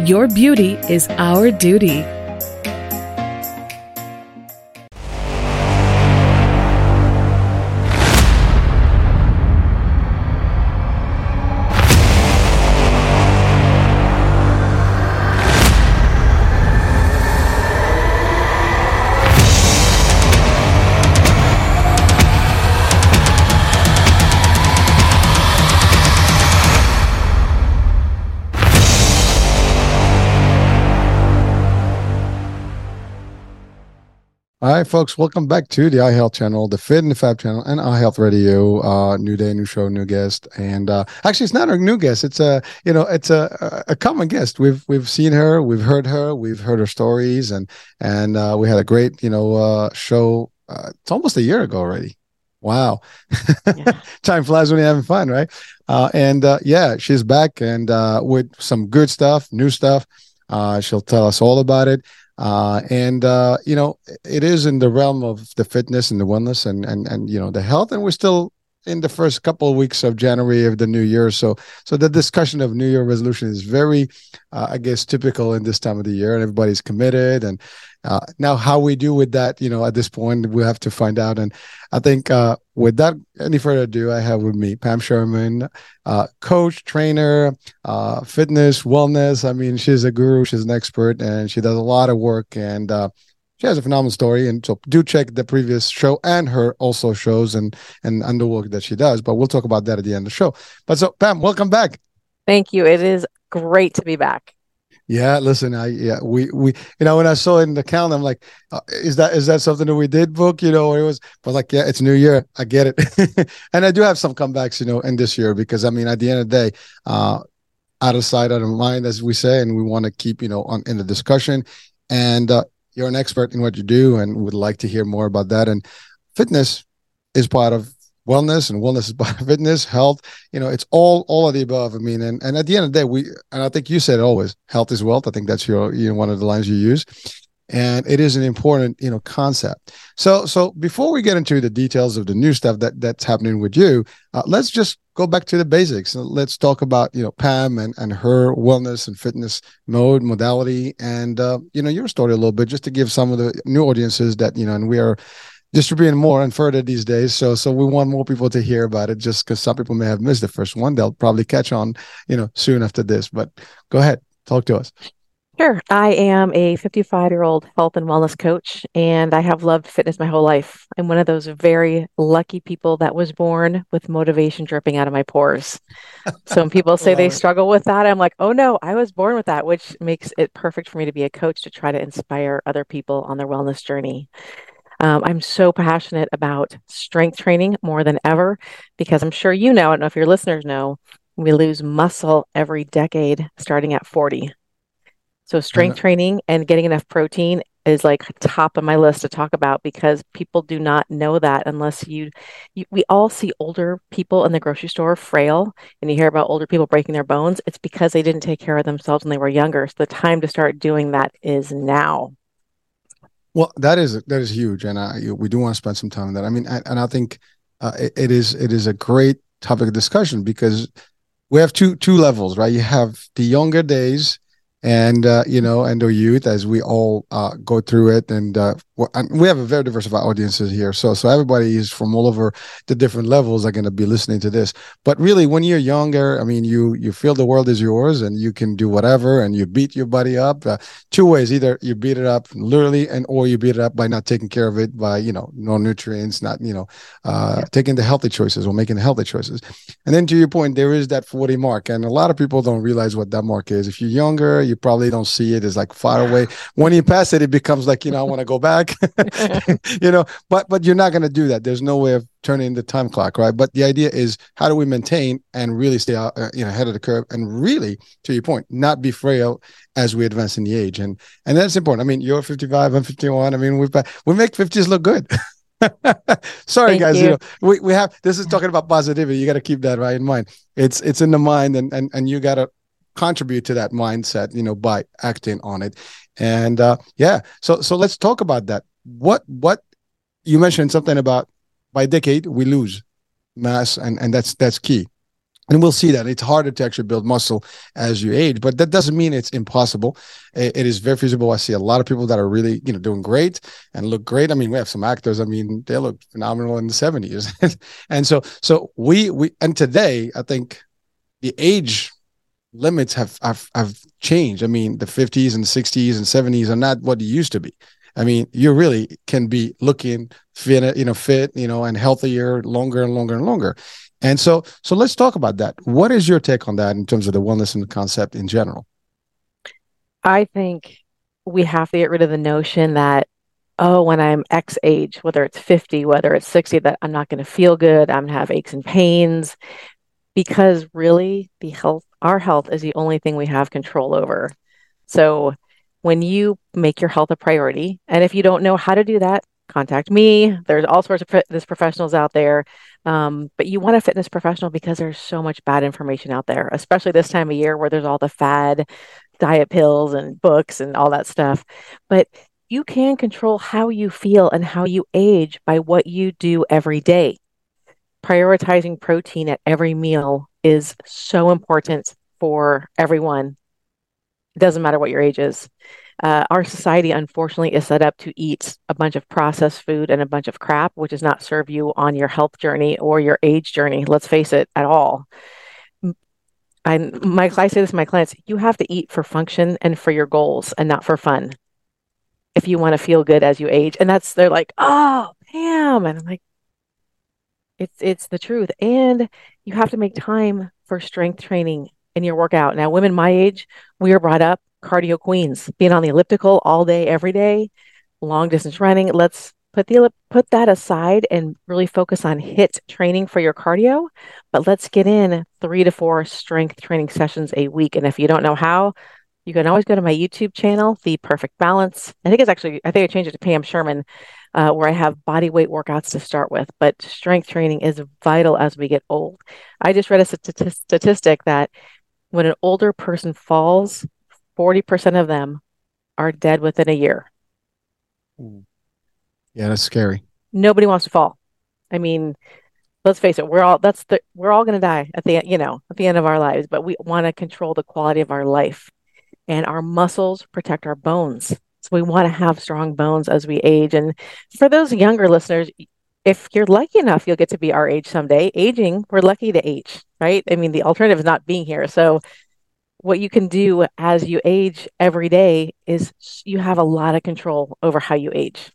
Your beauty is our duty. All right, folks, welcome back to the iHealth channel, the Fit and the Fab channel, and iHealth Radio. Uh, new day, new show, new guest, and uh, actually, it's not a new guest. It's a you know, it's a a common guest. We've we've seen her, we've heard her, we've heard her stories, and and uh, we had a great you know uh, show. Uh, it's almost a year ago already. Wow, yeah. time flies when you're having fun, right? Uh, and uh, yeah, she's back and uh, with some good stuff, new stuff. Uh, she'll tell us all about it uh, and uh, you know it is in the realm of the fitness and the wellness and and and you know the health and we're still in the first couple of weeks of January of the new year so so the discussion of new year resolution is very uh, I guess typical in this time of the year and everybody's committed and uh, now, how we do with that, you know, at this point, we have to find out. And I think uh, without any further ado, I have with me Pam Sherman, uh, coach, trainer, uh, fitness, wellness. I mean, she's a guru, she's an expert, and she does a lot of work. And uh, she has a phenomenal story. And so do check the previous show and her also shows and and under work that she does. But we'll talk about that at the end of the show. But so, Pam, welcome back. Thank you. It is great to be back. Yeah, listen, I yeah, we we you know when I saw it in the calendar, I'm like, uh, is that is that something that we did book? You know, it was, but like, yeah, it's New Year, I get it, and I do have some comebacks, you know, in this year because I mean, at the end of the day, uh, out of sight, out of mind, as we say, and we want to keep you know on in the discussion, and uh, you're an expert in what you do, and would like to hear more about that, and fitness is part of wellness and wellness is part of fitness health you know it's all all of the above. I mean and, and at the end of the day we and i think you said always health is wealth. I think that's your you know one of the lines you use and it is an important you know concept so so before we get into the details of the new stuff that that's happening with you uh, let's just go back to the basics let's talk about you know pam and and her wellness and fitness mode modality and uh, you know your story a little bit just to give some of the new audiences that you know and we are distributing more and further these days. So so we want more people to hear about it just because some people may have missed the first one. They'll probably catch on, you know, soon after this. But go ahead, talk to us. Sure. I am a 55 year old health and wellness coach, and I have loved fitness my whole life. I'm one of those very lucky people that was born with motivation dripping out of my pores. So when people say they struggle with that, I'm like, oh no, I was born with that, which makes it perfect for me to be a coach to try to inspire other people on their wellness journey. Um, I'm so passionate about strength training more than ever because I'm sure you know, I don't know if your listeners know, we lose muscle every decade starting at 40. So, strength training and getting enough protein is like top of my list to talk about because people do not know that unless you, you, we all see older people in the grocery store frail and you hear about older people breaking their bones it's because they didn't take care of themselves when they were younger so the time to start doing that is now well, that is that is huge, and I, we do want to spend some time on that. I mean, and I think uh, it, it is it is a great topic of discussion because we have two two levels, right? You have the younger days and uh, you know and our youth as we all uh, go through it and, and we have a very diversified audiences here so so everybody is from all over the different levels are going to be listening to this but really when you're younger i mean you you feel the world is yours and you can do whatever and you beat your body up uh, two ways either you beat it up literally and or you beat it up by not taking care of it by you know no nutrients not you know uh, yeah. taking the healthy choices or making the healthy choices and then to your point there is that 40 mark and a lot of people don't realize what that mark is if you're younger you you probably don't see it as like far away. When you pass it, it becomes like, you know, I want to go back. Back, you know, but but you're not going to do that. There's no way of turning the time clock, right? But the idea is how do we maintain and really stay out, uh, you know, ahead of the curve, and really, to your point, not be frail as we advance in the age, and and that's important. I mean, you're 55, I'm 51. I mean, we we make 50s look good. Sorry, Thank guys. You. you. know, we, we have this is talking about positivity. You got to keep that right in mind. It's it's in the mind, and and and you got to contribute to that mindset. You know, by acting on it. And uh, yeah, so so let's talk about that. What what you mentioned something about by decade we lose mass, and and that's that's key. And we'll see that. It's harder to actually build muscle as you age but that doesn't mean it's impossible. It, it is very feasible. I see a lot of people that are really you know doing great and look great. I mean we have some actors. I mean they look phenomenal in the 70s and so so we we and today i think the age limits have, have have changed i mean the 50s and 60s and 70s are not what they used to be I mean, you really can be looking fit, you know, fit, you know, and healthier longer and longer and longer. And so, so let's talk about that. What is your take on that in terms of the wellness and the concept in general? I think we have to get rid of the notion that, oh, when I'm X age, whether it's 50, whether it's 60, that I'm not going to feel good, I'm going to have aches and pains, because really the health, our health is the only thing we have control over. So when you make your health a priority, and if you don't know how to do that, contact me. There's all sorts of fitness professionals out there. Um, but you want a fitness professional because there's so much bad information out there, especially this time of year where there's all the fad diet pills and books and all that stuff. But you can control how you feel and how you age by what you do every day. Prioritizing protein at every meal is so important for everyone. It doesn't matter what your age is. Uh, our society unfortunately is set up to eat a bunch of processed food and a bunch of crap which does not serve you on your health journey or your age journey. Let's face it at all. I, my, I say this to my clients you have to eat for function and for your goals and not for fun. If you want to feel good as you age. And that's they're like oh damn and i'm like it's it's the truth and you have to make time for strength training in your workout now women my age we are brought up cardio queens, being on the elliptical all day, every day, long distance running. Let's put the put that aside and really focus on HIIT training for your cardio. But let's get in three to four strength training sessions a week. And if you don't know how, you can always go to my YouTube channel, The Perfect Balance. I think it's actually I think I changed it to Pam Sherman, uh, where I have body weight workouts to start with. But strength training is vital as we get old. I just read a statistic that when an older person falls 40% of them are dead within a year. Yeah, that's scary. Nobody wants to fall. I mean, let's face it, we're all that's the we're all going to die at the you know, at the end of our lives, but we want to control the quality of our life. And our muscles protect our bones. So we want to have strong bones as we age. And for those younger listeners, if you're lucky enough, you'll get to be our age someday. Aging, we're lucky to age, right? I mean, the alternative is not being here. So what you can do as you age every day is you have a lot of control over how you age.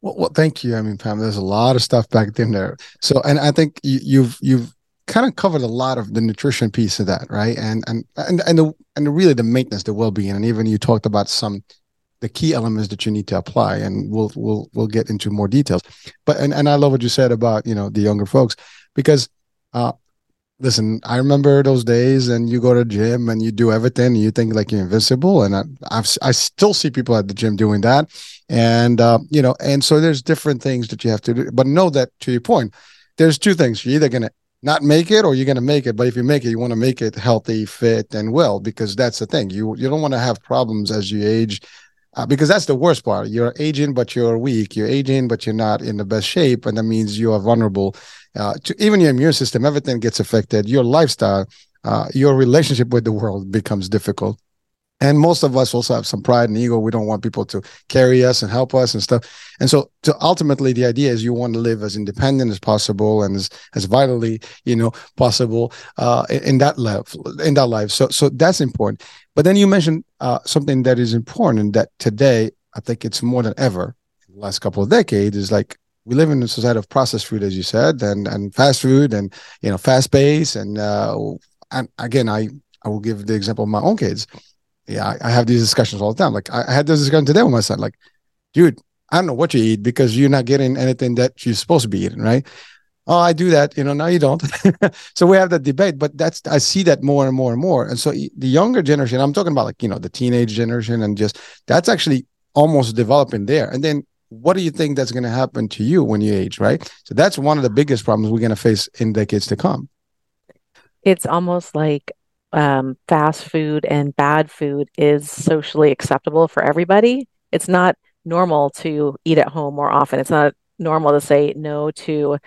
Well, well thank you. I mean, Pam, there's a lot of stuff back in there. So, and I think you, you've you've kind of covered a lot of the nutrition piece of that, right? And and and and the and really the maintenance, the well being, and even you talked about some the key elements that you need to apply, and we'll we'll we'll get into more details. But and and I love what you said about you know the younger folks because uh, listen, I remember those days, and you go to gym and you do everything, and you think like you're invincible. And I, I've, I still see people at the gym doing that, and uh, you know, and so there's different things that you have to do. But know that to your point, there's two things: you're either gonna not make it or you're going to make it but if you make it you want to make it healthy fit and well because that's the thing you you don't want to have problems as you age uh, because that's the worst part you're aging but you're weak you're aging but you're not in the best shape and that means you are vulnerable uh, to even your immune system, everything gets affected. Your lifestyle, uh, your relationship with the world becomes difficult. And most of us also have some pride and ego. We don't want people to carry us and help us and stuff. And so, to ultimately, the idea is you want to live as independent as possible and as, as vitally, you know, possible uh, in, that life. In that life. So, so that's important. But then you mentioned uh, something that is important that today I think it's more than ever. In the last couple of decades is like we live in a society of processed food, as you said, and and fast food, and you know, fast pace, and uh, and again, I I will give the example of my own kids. Yeah, I, have these discussions all the time. Like I, I had this discussion today with my son. Like, dude, I don't know what you eat because you're not getting anything that you're supposed to be eating, right? Oh, I do that, you know. Now you don't. so we have that debate, but that's I see that more and more and more. And so the younger generation, I'm talking about like you know the teenage generation, and just that's actually almost developing there. And then what do you think that's going to happen to you when you age, right? So that's one of the biggest problems we're going to face in decades to come. It's almost like um, fast food and bad food is socially acceptable for everybody. It's not normal to eat at home more often. It's not normal to say no to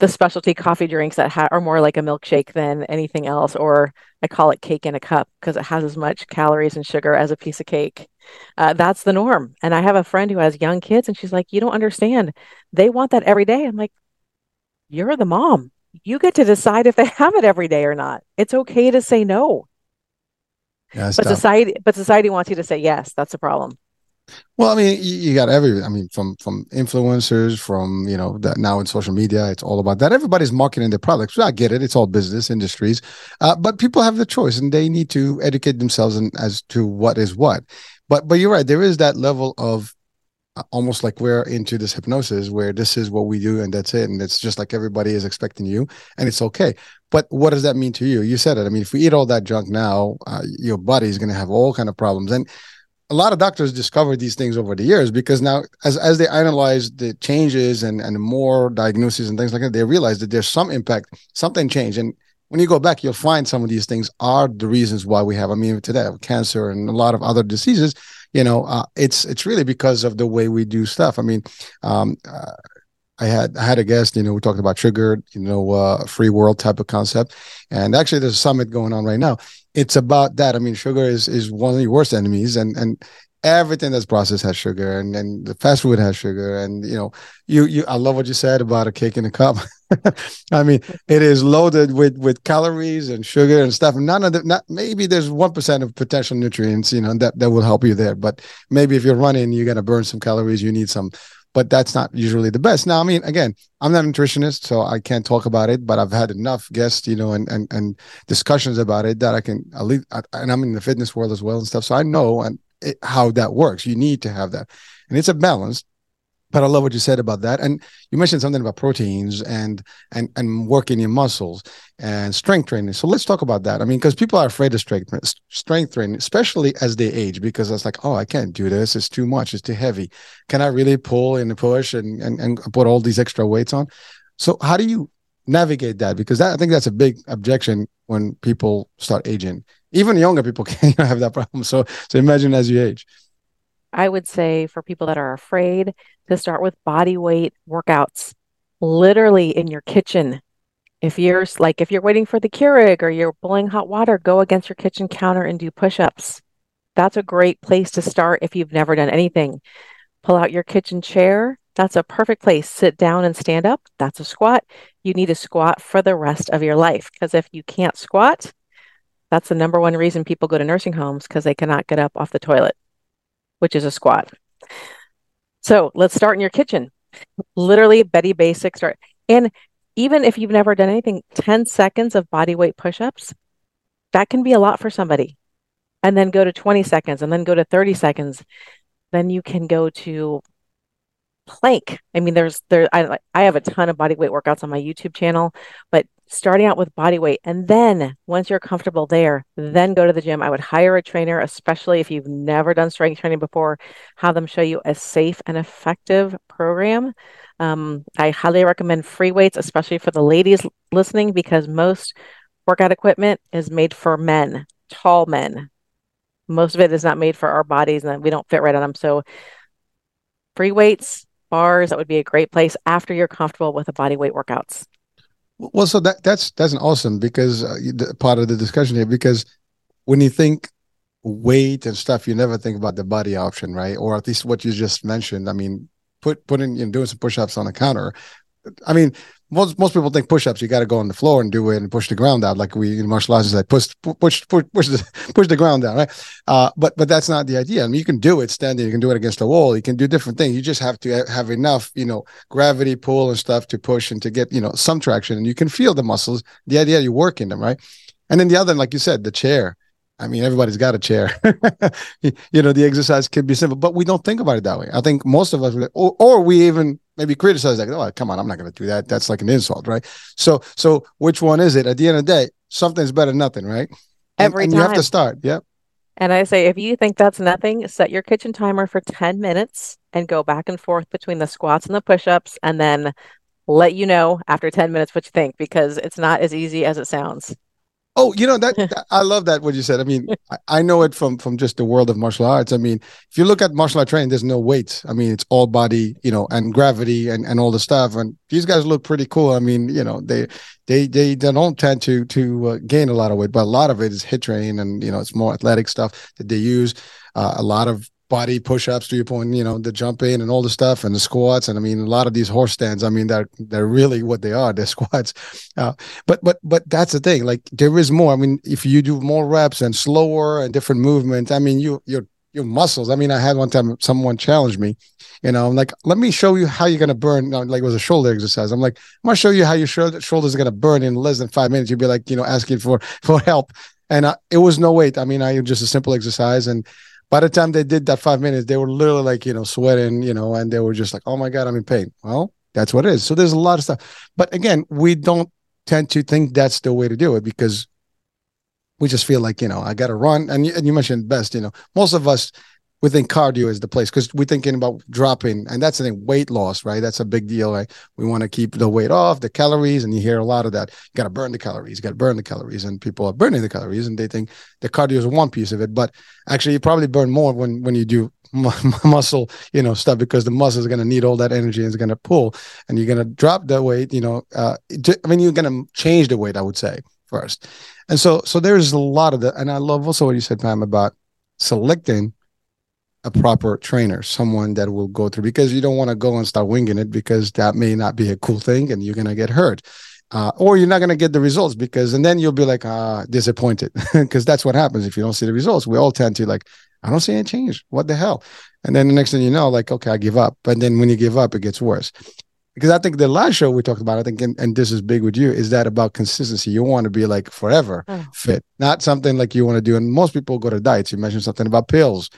the specialty coffee drinks that ha- are more like a milkshake than anything else, or I call it cake in a cup because it has as much calories and sugar as a piece of cake. Uh, that's the norm. And I have a friend who has young kids, and she's like, You don't understand. They want that every day. I'm like, You're the mom. You get to decide if they have it every day or not. It's okay to say no. Yeah, but society, but society wants you to say yes. That's the problem. Well, I mean, you, got every. I mean, from from influencers, from you know that now in social media, it's all about that. Everybody's marketing their products. I get it; it's all business industries, uh, but people have the choice, and they need to educate themselves in, as to what is what. But but you're right. There is that level of almost like we're into this hypnosis where this is what we do and that's it, and it's just like everybody is expecting you, and it's okay. But what does that mean to you? You said it. I mean, if we eat all that junk now, uh, your body is going to have all kind of problems, and a lot of doctors discovered these things over the years because now as as they analyze the changes and and more diagnoses and things like that they realize that there's some impact something changed and when you go back you'll find some of these things are the reasons why we have i mean today cancer and a lot of other diseases you know uh, it's it's really because of the way we do stuff i mean um, uh, I had I had a guest, you know, we talked about sugar, you know, uh, free world type of concept, and actually there's a summit going on right now, it's about that. I mean, sugar is is one of your worst enemies, and and everything that's processed has sugar, and and the fast food has sugar, and you know, you you. I love what you said about a cake in a cup. I mean, it is loaded with with calories and sugar and stuff. None of the not maybe there's one percent of potential nutrients, you know, that that will help you there. But maybe if you're running, you're gonna burn some calories. You need some but that's not usually the best. Now, I mean, again, I'm not a nutritionist, so I can't talk about it, but I've had enough guests, you know, and and, and discussions about it that I can at least, and I'm in the fitness world as well and stuff, so I know and it, how that works. You need to have that, and it's a balance but I love what you said about that. And you mentioned something about proteins and and and working your muscles and strength training. So let's talk about that. I mean, because people are afraid of strength strength training, especially as they age, because it's like, oh, I can't do this. It's too much. It's too heavy. Can I really pull and push and and, and put all these extra weights on? So how do you navigate that? Because that, I think that's a big objection when people start aging. Even younger people can have that problem. So so imagine as you age. I would say for people that are afraid to start with body weight workouts, literally in your kitchen. If you're like, if you're waiting for the Keurig or you're boiling hot water, go against your kitchen counter and do push ups. That's a great place to start if you've never done anything. Pull out your kitchen chair. That's a perfect place. Sit down and stand up. That's a squat. You need to squat for the rest of your life because if you can't squat, that's the number one reason people go to nursing homes because they cannot get up off the toilet which is a squat. So let's start in your kitchen. Literally, Betty Basics start. And even if you've never done anything, 10 seconds of body weight push ups, that can be a lot for somebody. And then go to 20 seconds and then go to 30 seconds. Then you can go to plank. I mean, there's there I I have a ton of body weight workouts on my YouTube channel, but starting out with body weight and then once you're comfortable there, then go to the gym. I would hire a trainer, especially if you've never done strength training before, have them show you a safe and effective program. Um, I highly recommend free weights, especially for the ladies listening, because most workout equipment is made for men, tall men. Most of it is not made for our bodies and we don't fit right on them. So free weights, bars, that would be a great place after you're comfortable with the body weight workouts. Well, so that that's that's an awesome because uh, part of the discussion here because when you think weight and stuff, you never think about the body option, right? Or at least what you just mentioned. I mean, put putting you know, doing some push-ups on the counter. I mean, most most people think push-ups you got to go on the floor and do it and push the ground out like we in martial arts like push push push push the push the ground down right? Uh, but but that's not the idea. I mean you can do it standing you can do it against a wall you can do different things. You just have to have enough you know gravity pull and stuff to push and to get you know some traction and you can feel the muscles the idea you work in them right? And then the other like you said the chair I mean, everybody's got a chair. you know, the exercise can be simple, but we don't think about it that way. I think most of us, or, or we even maybe criticize like, oh, come on, I'm not going to do that. That's like an insult, right? So, so which one is it? At the end of the day, something's better than nothing, right? Every and, time. you have to start. Yep. And I say, if you think that's nothing, set your kitchen timer for 10 minutes and go back and forth between the squats and the push ups, and then let you know after 10 minutes what you think because it's not as easy as it sounds. Oh, you know that, that, I love that what you said. I mean, I, I, know it from from just the world of martial arts. I mean, if you look at martial art training, there's no weights. I mean, it's all body, you know, and gravity and and all the stuff. And these guys look pretty cool. I mean, you know, they they they, don't tend to to uh, gain a lot of weight, but a lot of it is HIIT training, and you know, it's more athletic stuff that they use. Uh, a lot of body push-ups to your point, you know, the jumping and all the stuff and the squats. And I mean, a lot of these horse stands, I mean, they're they're really what they are, they're squats. Uh, but but but that's the thing. Like there is more. I mean, if you do more reps and slower and different movements, I mean, you your your muscles. I mean, I had one time someone challenged me, you know, I'm like, let me show you how you're gonna burn. like it was a shoulder exercise. I'm like, I'm gonna show you how your shoulder shoulders are gonna burn in less than five minutes. You'd be like, you know, asking for for help. And uh, it was no weight. I mean, I just a simple exercise and by the time they did that five minutes, they were literally like, you know, sweating, you know, and they were just like, oh my God, I'm in pain. Well, that's what it is. So there's a lot of stuff. But again, we don't tend to think that's the way to do it because we just feel like, you know, I got to run. And, and you mentioned best, you know, most of us we think cardio is the place because we're thinking about dropping, and that's the thing, weight loss, right? That's a big deal. Right? We want to keep the weight off, the calories, and you hear a lot of that. You got to burn the calories, you got to burn the calories, and people are burning the calories, and they think the cardio is one piece of it, but actually, you probably burn more when when you do muscle, you know, stuff because the muscle is going to need all that energy and it's going to pull, and you're going to drop the weight. You know, uh, I mean, you're going to change the weight. I would say first, and so so there's a lot of that, and I love also what you said, Pam, about selecting a proper trainer, someone that will go through because you don't want to go and start winging it because that may not be a cool thing and you're going to get hurt. Uh, or you're not going to get the results because, and then you'll be like, ah, disappointed because that's what happens if you don't see the results. We all tend to like, I don't see any change. What the hell? And then the next thing you know, like, okay, I give up. But then when you give up, it gets worse. Because I think the last show we talked about, I think, and, and this is big with you, is that about consistency. You want to be like forever oh. fit, not something like you want to do. And most people go to diets. You mentioned something about pills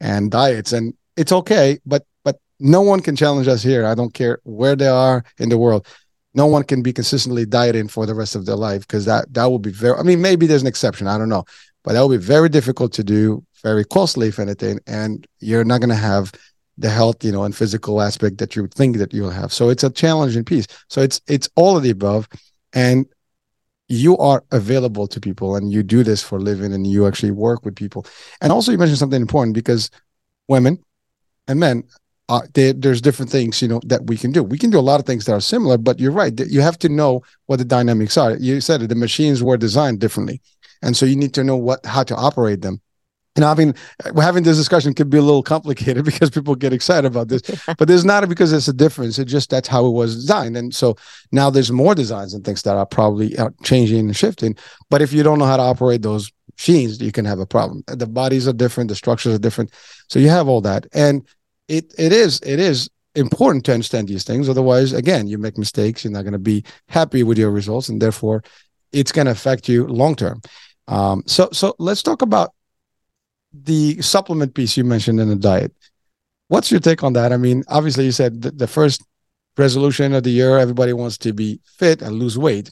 and diets and it's okay but but no one can challenge us here. I don't care where they are in the world. No one can be consistently dieting for the rest of their life because that that would be very i mean maybe there's an exception i don't know but that would be very difficult to do very costly if anything and you're not going to have the health you know and physical aspect that you think that you'll have. So it's a challenging piece. So it's it's all of the above and you are available to people and you do this for living and you actually work with people. And also, you mentioned something important because women and men, uh, they, there's different things you know that we can do. We can do a lot of things that are similar, but you're right. You have to know what the dynamics are. You said it, the machines were designed differently, and so you need to know what how to operate them and having having this discussion could be a little complicated because people get excited about this but there's not because it's a difference. It just that's how it was designed. And so now there's more designs and things that are probably uh, changing and shifting. But if you don't know how to operate those machines you can have a problem. The bodies are different. The structures are different. So you have all that. And it it is it is important to understand these things. Otherwise again you make mistakes. You're not going to be happy with your results. And therefore it's going to affect you long term. Um, so so let's talk about the supplement piece you mentioned in the diet. What's your take on that? I mean, obviously, you said the, first resolution of the year, everybody wants to be fit and lose weight.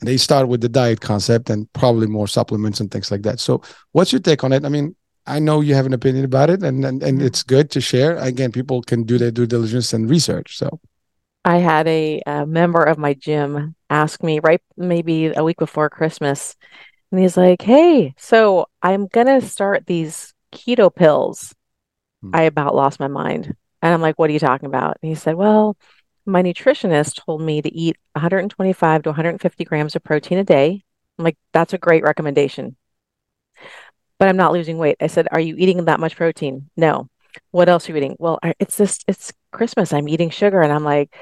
And they start with the diet concept and probably more supplements and things like that. So, what's your take on it? I mean, I know you have an opinion about it, and and, and it's good to share. Again, people can do their due diligence and research. So, I had a, a member of my gym ask me right maybe a week before Christmas and he's like, Hey, so I'm going to start these keto pills. Hmm. I about lost my mind. And I'm like, What are you talking about? And he said, Well, my nutritionist told me to eat 125 to 150 grams of protein a day. I'm like, That's a great recommendation. But I'm not losing weight. I said, Are you eating that much protein? No. What else are you eating? Well, it's just, it's Christmas. I'm eating sugar. And I'm like,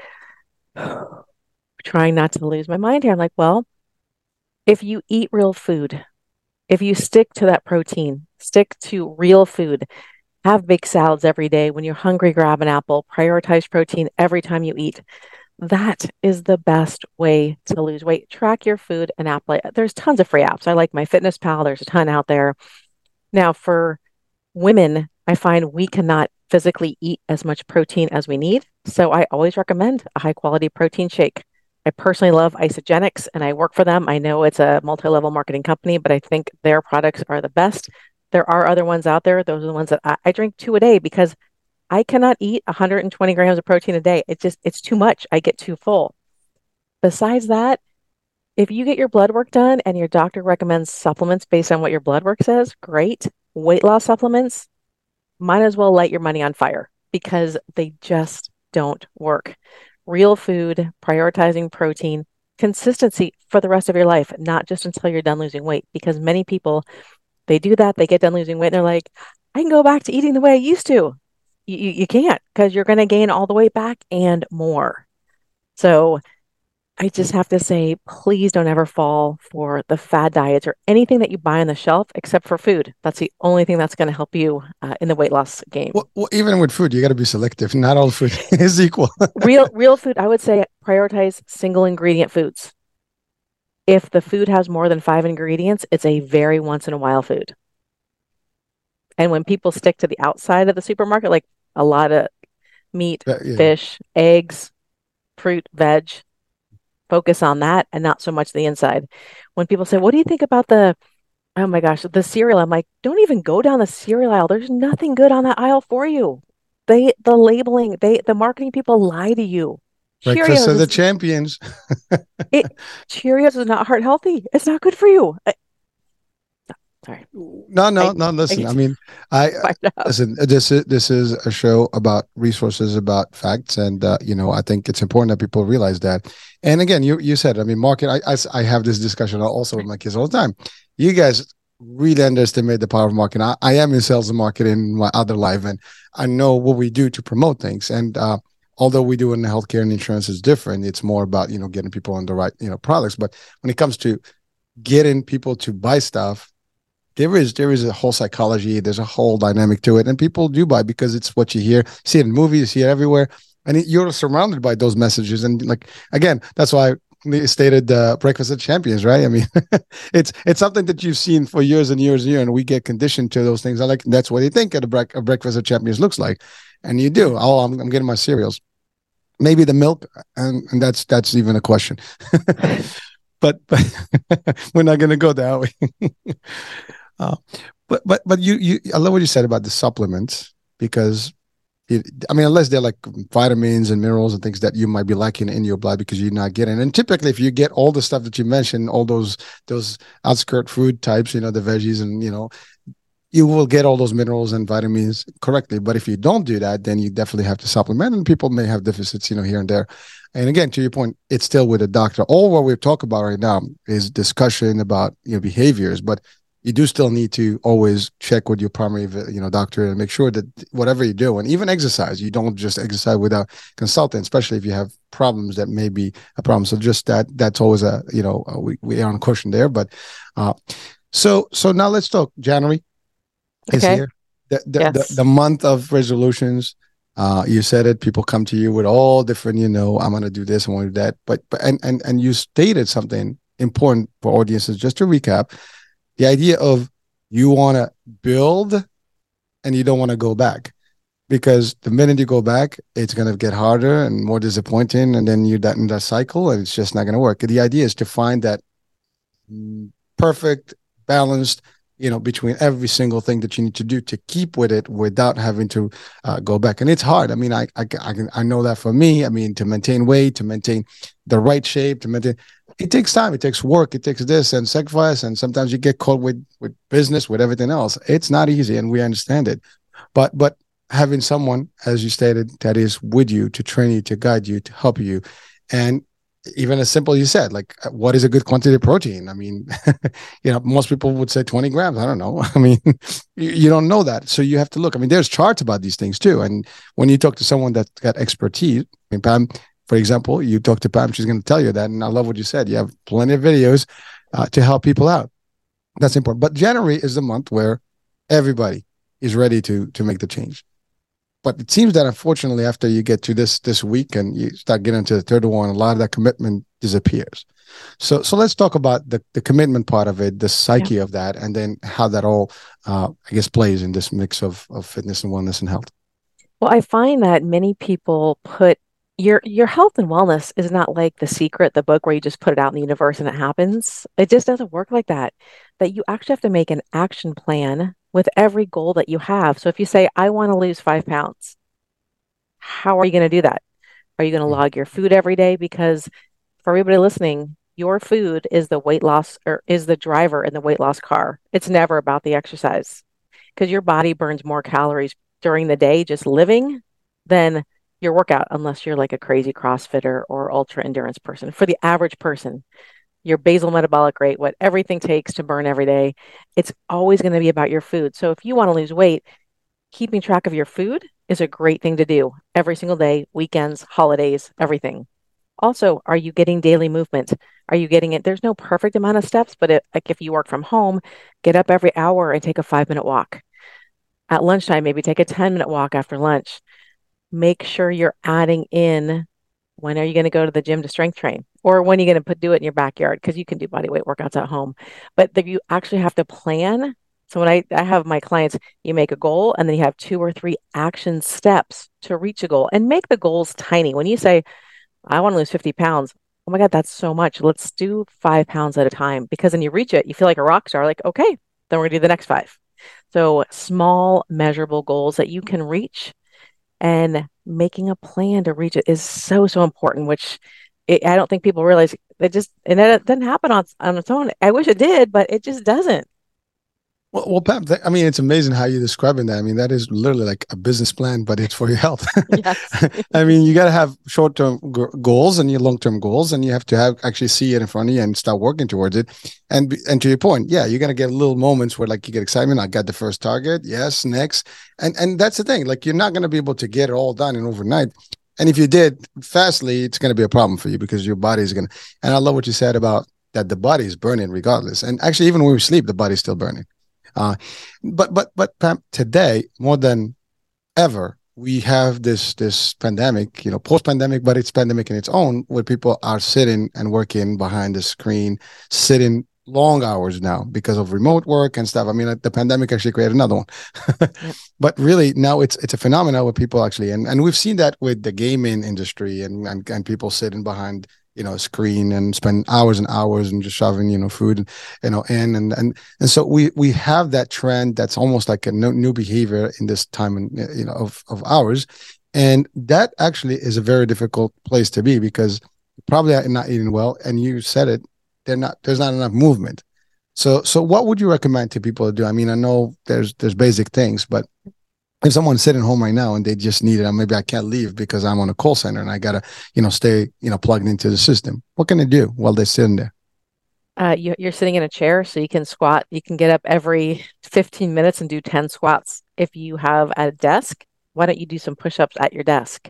trying not to lose my mind here. I'm like, Well, if you eat real food, if you stick to that protein, stick to real food, have big salads every day. When you're hungry, grab an apple, prioritize protein every time you eat. that is the best way to lose weight. Track your food and app. There's tons of free apps. I like MyFitnessPal. There's a ton out there. Now, for women, I find we cannot physically eat as much protein as we need. So I always recommend a high quality protein shake. I personally love Isagenix and I work for them. I know it's a multi level marketing company, but I think their products are the best. There are other ones out there. Those are the ones that I, I drink two a day because I cannot eat 120 grams of protein a day. It's just, it's too much. I get too full. Besides that, if you get your blood work done and your doctor recommends supplements based on what your blood work says, great. Weight loss supplements, might as well light your money on fire because they just don't work. Real food, prioritizing protein, consistency for the rest of your life, not just until you're done losing weight. Because many people, they do that, they get done losing weight, and they're like, I can go back to eating the way I used to you, you can't because you're going to gain all the way back and more. So I just have to say, please don't ever fall for the fad diets or anything that you buy on the shelf except for food. That's the only thing that's going to help you uh, in the weight loss game. Well, well even with food, you got to be selective. Not all food is equal. real, real food. I would say prioritize single ingredient foods. If the food has more than five ingredients, it's a very once in a while food. And when people stick to the outside of the supermarket, like a lot of meat, uh, yeah. fish, eggs, fruit, veg, focus on that and not so much the inside. When people say, What do you think about the oh my gosh, the cereal? I'm like, don't even go down the cereal aisle. There's nothing good on that aisle for you. They the labeling, they the marketing people lie to you. Breakfast Cheerios of the champions. it, Cheerios is not heart healthy. It's not good for you. Sorry. No, no, I, no. Listen, I, I mean, I listen. This is this is a show about resources, about facts, and uh, you know, I think it's important that people realize that. And again, you you said, I mean, market. I, I, I have this discussion also with my kids all the time. You guys really underestimate the power of marketing. I, I am in sales and marketing in my other life, and I know what we do to promote things. And uh, although we do in healthcare and insurance is different, it's more about you know getting people on the right you know products. But when it comes to getting people to buy stuff there is there is a whole psychology there's a whole dynamic to it and people do buy because it's what you hear you see it in movies you see it everywhere and you're surrounded by those messages and like again that's why I stated uh, breakfast of champions right? I mean it's it's something that you've seen for years and years and years and we get conditioned to those things. I like that's what you think a, bre- a breakfast of champions looks like and you do. Oh I'm, I'm getting my cereals. Maybe the milk and, and that's that's even a question. But but we're not going to go that way uh, but but but you you I love what you said about the supplements because it, I mean unless they're like vitamins and minerals and things that you might be lacking in your blood because you're not getting. And typically, if you get all the stuff that you mentioned, all those those outskirt food types, you know, the veggies and you know, you will get all those minerals and vitamins correctly. But if you don't do that, then you definitely have to supplement. And people may have deficits, you know, here and there. And again, to your point, it's still with a doctor. All what we talk about right now is discussion about you know behaviors, but you do still need to always check with your primary you know doctor and make sure that whatever you do and even exercise you don't just exercise without consulting especially if you have problems that may be a problem so just that that's always a you know a, we, we are on caution there but uh so so now let's talk january is okay. here the the, yes. the, the month of resolutions uh, you said it. People come to you with all different, you know, I'm going to do this, I want to do that. But, but and and and you stated something important for audiences. Just to recap, the idea of you want to build and you don't want to go back. Because the minute you go back it's going to get harder and more disappointing and then you're in that cycle and it's just not going to work. The idea is to find that perfect balanced you know between every single thing that you need to do to keep with it without having to uh, go back. And it's hard. I mean I, I i can i know that for me. I mean to maintain weight to maintain the right shape to maintain it takes time. It takes work. It takes this and sacrifice. And sometimes you get caught with with business with everything else. It's not easy and we understand it. But but having someone as you stated that is with you to train you to guide you to help you. And even as simple as you said like uh, what is a good quantity of protein? I mean you know most people would say 20 grams. I don't know. I mean you, you don't know that. So you have to look. I mean there's charts about these things too. And when you talk to someone that's got expertise I mean, Pam, for example, you talk to Pam, she's going to tell you that. And I love what you said. You have plenty of videos uh, to help people out. That's important. But January is the month where everybody is ready to to make the change. but it seems that unfortunately, after you get to this this week and you start getting to the third one, a lot of that commitment disappears. So so let's talk about the the commitment part of it, the psyche yeah. of that, and then how that all, uh, I guess, plays in this mix of of fitness and wellness and health. Well, I find that many people put your your health and wellness is not like the secret the book where you just put it out in the universe and it happens it just doesn't work like that that you actually have to make an action plan with every goal that you have. So if you say, I want to lose five pounds, how are you going to do that? Are you going to mm. log your food every day? Because for everybody listening, your food is the weight loss or is the driver in the weight loss car. It's never about the exercise because your body burns more calories during the day just living than your workout, unless you're like a crazy CrossFitter or ultra endurance person. For the average person, your basal metabolic rate, what everything takes to burn every day, it's always going to be about your food. So if you want to lose weight, keeping track of your food is a great thing to do every single day, weekends, holidays, everything. Also, are you getting daily movement? Are you getting it? There's no perfect amount of steps, but it, like if you work from home, get up every hour and take a five minute walk. At lunchtime, maybe take a 10 minute walk after lunch. Make sure you're adding in when are you going to go to the gym to strength train? Or when are you going to put do it in your backyard? Because you can do body weight workouts at home. But you actually have to plan. So when I, I have my clients, you make a goal and then you have two or three action steps to reach a goal and make the goals tiny. When you say, I want to lose 50 pounds, oh my God, that's so much. Let's do five pounds at a time because then you reach it, you feel like a rock star, like, okay, then we're going to do the next five. So small, measurable goals that you can reach and making a plan to reach it is so so important which it, i don't think people realize it just and it doesn't happen on on its own. I wish it did but it just doesn't well, well, Pam, I mean, it's amazing how you're describing that. I mean, that is literally like a business plan, but it's for your health. I mean, you got to have short term g- goals and your long term goals, and you have to have actually see it in front of you and start working towards it. And and to your point, yeah, you're gonna get little moments where like you get excitement. I got the first target. Yes, next, and and that's the thing. Like you're not gonna be able to get it all done in overnight. And if you did fastly, it's gonna be a problem for you because your body is gonna. And I love what you said about that the body is burning regardless. And actually, even when we sleep, the body's still burning. Uh, but but but Pam, today more than ever, we have this this pandemic, you know, post pandemic, but it's pandemic in its own, where people are sitting and working behind the screen, sitting long hours now because of remote work and stuff. I mean, the pandemic actually created another one, yep. but really now it's it's a phenomenon where people actually and and we've seen that with the gaming industry and and, and people sitting behind you know screen and spend hours and hours and just shoving you know food you know in. And and and so we we have that trend that's almost like a new behavior in this time and you know of of ours. And that actually is a very difficult place to be because probably not eating well. And you said it they're not there's not enough movement. So so what would you recommend to people to do? I mean i know there's there's basic things but if someone's sitting home right now and they just need it, maybe I can't leave because I'm on a call center and I gotta, you know, stay, you know, plugged into the system. What can they do while they're sitting there? Uh, you, are sitting in a chair, so you can squat. You can get up every 15 minutes and do 10 squats. If you have a desk, why don't you do some push-ups at your desk?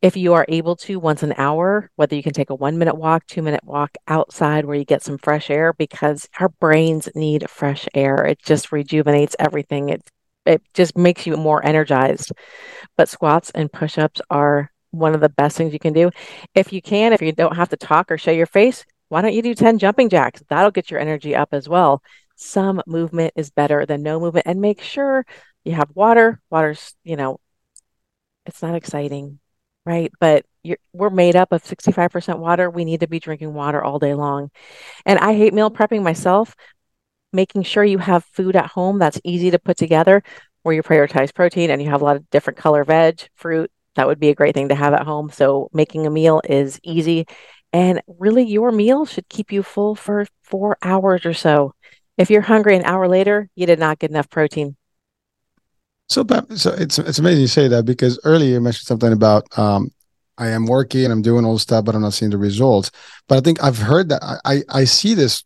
If you are able to once an hour, whether you can take a one minute walk, two minute walk outside where you get some fresh air, because our brains need fresh air. It just rejuvenates everything. It it just makes you more energized. But squats and push-ups are one of the best things you can do. If you can, if you don't have to talk or show your face, why don't you do 10 jumping jacks? That'll get your energy up as well. Some movement is better than no movement and make sure you have water. Water's, you know, it's not exciting, right? But we're made up of 65% water. We need to be drinking water all day long. And I hate meal prepping myself, making sure you have food at home that's easy to put together where you prioritize protein and you have a lot of different color veg, fruit. That would be a great thing to have at home. So making a meal is easy. And really, your meal should keep you full for four hours or so. If you're hungry an hour later, you did not get enough protein. So, so it's it's amazing you say that because earlier you mentioned something about um, I am working and I'm doing all stuff, but I'm not seeing the results. But I think I've heard that I, I see this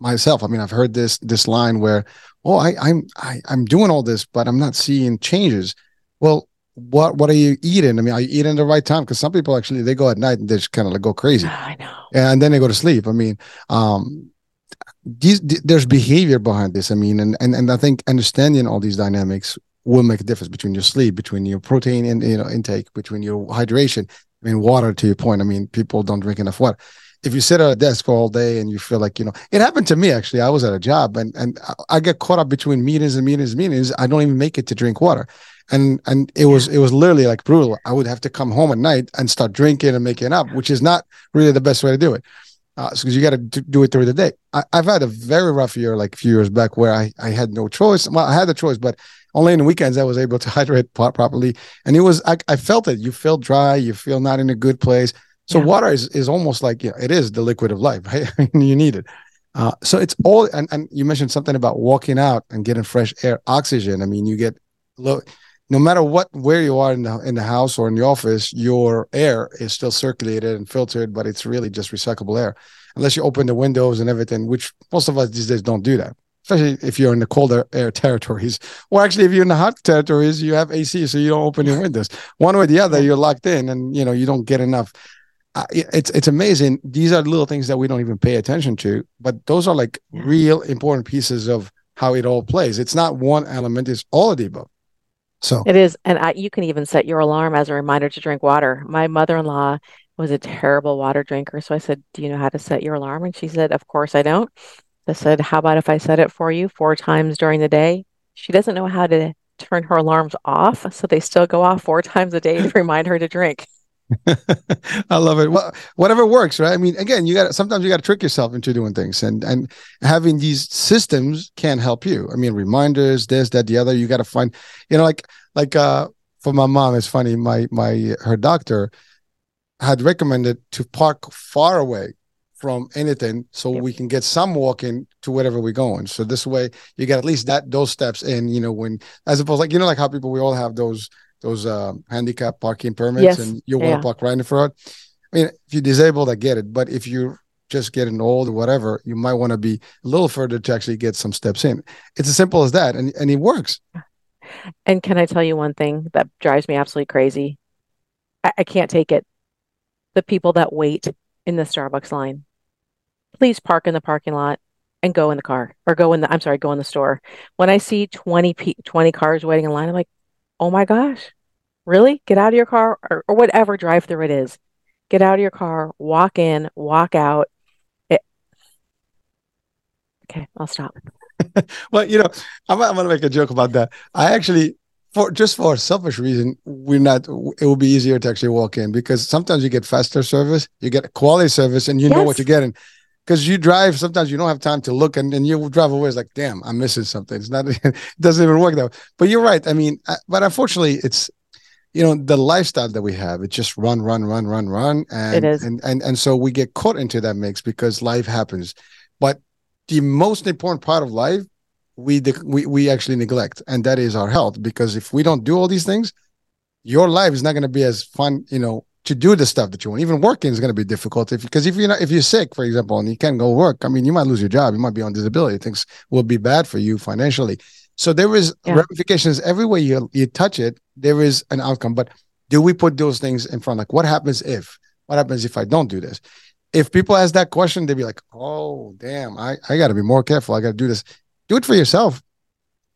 myself. I mean, I've heard this this line where, "Oh, I, I'm I, I'm doing all this, but I'm not seeing changes." Well, what what are you eating? I mean, are you eating the right time? Because some people actually they go at night and they just kind of like go crazy. I know. And then they go to sleep. I mean, um, these there's behavior behind this. I mean, and and and I think understanding all these dynamics will make a difference between your sleep, between your protein and you know intake, between your hydration. I mean, water. To your point, I mean, people don't drink enough water. If you sit at a desk all day and you feel like you know, it happened to me actually. I was at a job and and I get caught up between meetings and meetings and meetings. I don't even make it to drink water, and and it was it was literally like brutal. I would have to come home at night and start drinking and making up, which is not really the best way to do it because uh, you got to do it through the day. I, have had a very rough year, like a few years back, where I, I had no choice. Well, I had a choice, but only in the weekends I was able to hydrate properly. And it was, I, I felt it. You feel dry, you feel not in a good place. So yeah. water is, is almost like, yeah, it is the liquid of life. Right? you need it. Uh, so it's all, and, and you mentioned something about walking out and getting fresh air, oxygen. I mean, you get look, no matter what where you are in the in the house or in the office, your air is still circulated and filtered, but it's really just recyclable air. Unless you open the windows and everything, which most of us these days don't do that. Especially if you're in the colder air territories, or actually if you're in the hot territories, you have AC, so you don't open your windows. One way or the other, you're locked in, and you know you don't get enough. Uh, it's it's amazing. These are little things that we don't even pay attention to, but those are like yeah. real important pieces of how it all plays. It's not one element; it's all of the above. So it is, and I, you can even set your alarm as a reminder to drink water. My mother-in-law was a terrible water drinker, so I said, "Do you know how to set your alarm?" And she said, "Of course I don't." I said, "How about if I set it for you four times during the day?" She doesn't know how to turn her alarms off, so they still go off four times a day to remind her to drink. I love it. Well, whatever works, right? I mean, again, you got sometimes you got to trick yourself into doing things, and and having these systems can help you. I mean, reminders, this, that, the other. You got to find, you know, like like uh for my mom, it's funny. My my her doctor had recommended to park far away from anything so yep. we can get some walking to wherever we're going. So this way you get at least that those steps in, you know, when as opposed like you know, like how people we all have those those uh, handicap parking permits yes. and you want to park right in front. I mean, if you're disabled, I get it. But if you're just getting old or whatever, you might want to be a little further to actually get some steps in. It's as simple as that. And, and it works. And can I tell you one thing that drives me absolutely crazy? I, I can't take it. The people that wait in the Starbucks line. Please park in the parking lot and go in the car or go in the I'm sorry, go in the store. When I see 20 20 cars waiting in line, I'm like, oh my gosh, really? Get out of your car or, or whatever drive through it is. Get out of your car, walk in, walk out. It... Okay, I'll stop. well, you know, I'm, I'm going to make a joke about that. I actually, for just for a selfish reason, we're not. It will be easier to actually walk in because sometimes you get faster service, you get quality service, and you yes. know what you're getting because you drive sometimes you don't have time to look and, and you drive away it's like damn i'm missing something. It's not it doesn't even work that way. But you're right i mean but unfortunately it's you know the lifestyle that we have it's just run run run run run and it is. and and and so we get caught into that mix because life happens. But the most important part of life we we we actually neglect and that is our health because if we don't do all these things your life is not going to be as fun you know to do the stuff that you want. Even working is going to be difficult if because if you're not if you're sick, for example, and you can't go work, I mean, you might lose your job. You might be on disability. Things will be bad for you financially. So there is yeah. ramifications everywhere you you touch it. There is an outcome, but do we put those things in front? Like, what happens if? What happens if I don't do this? If people ask that question, they'd be like, "Oh, damn, I I got to be more careful. I got to do this. Do it for yourself."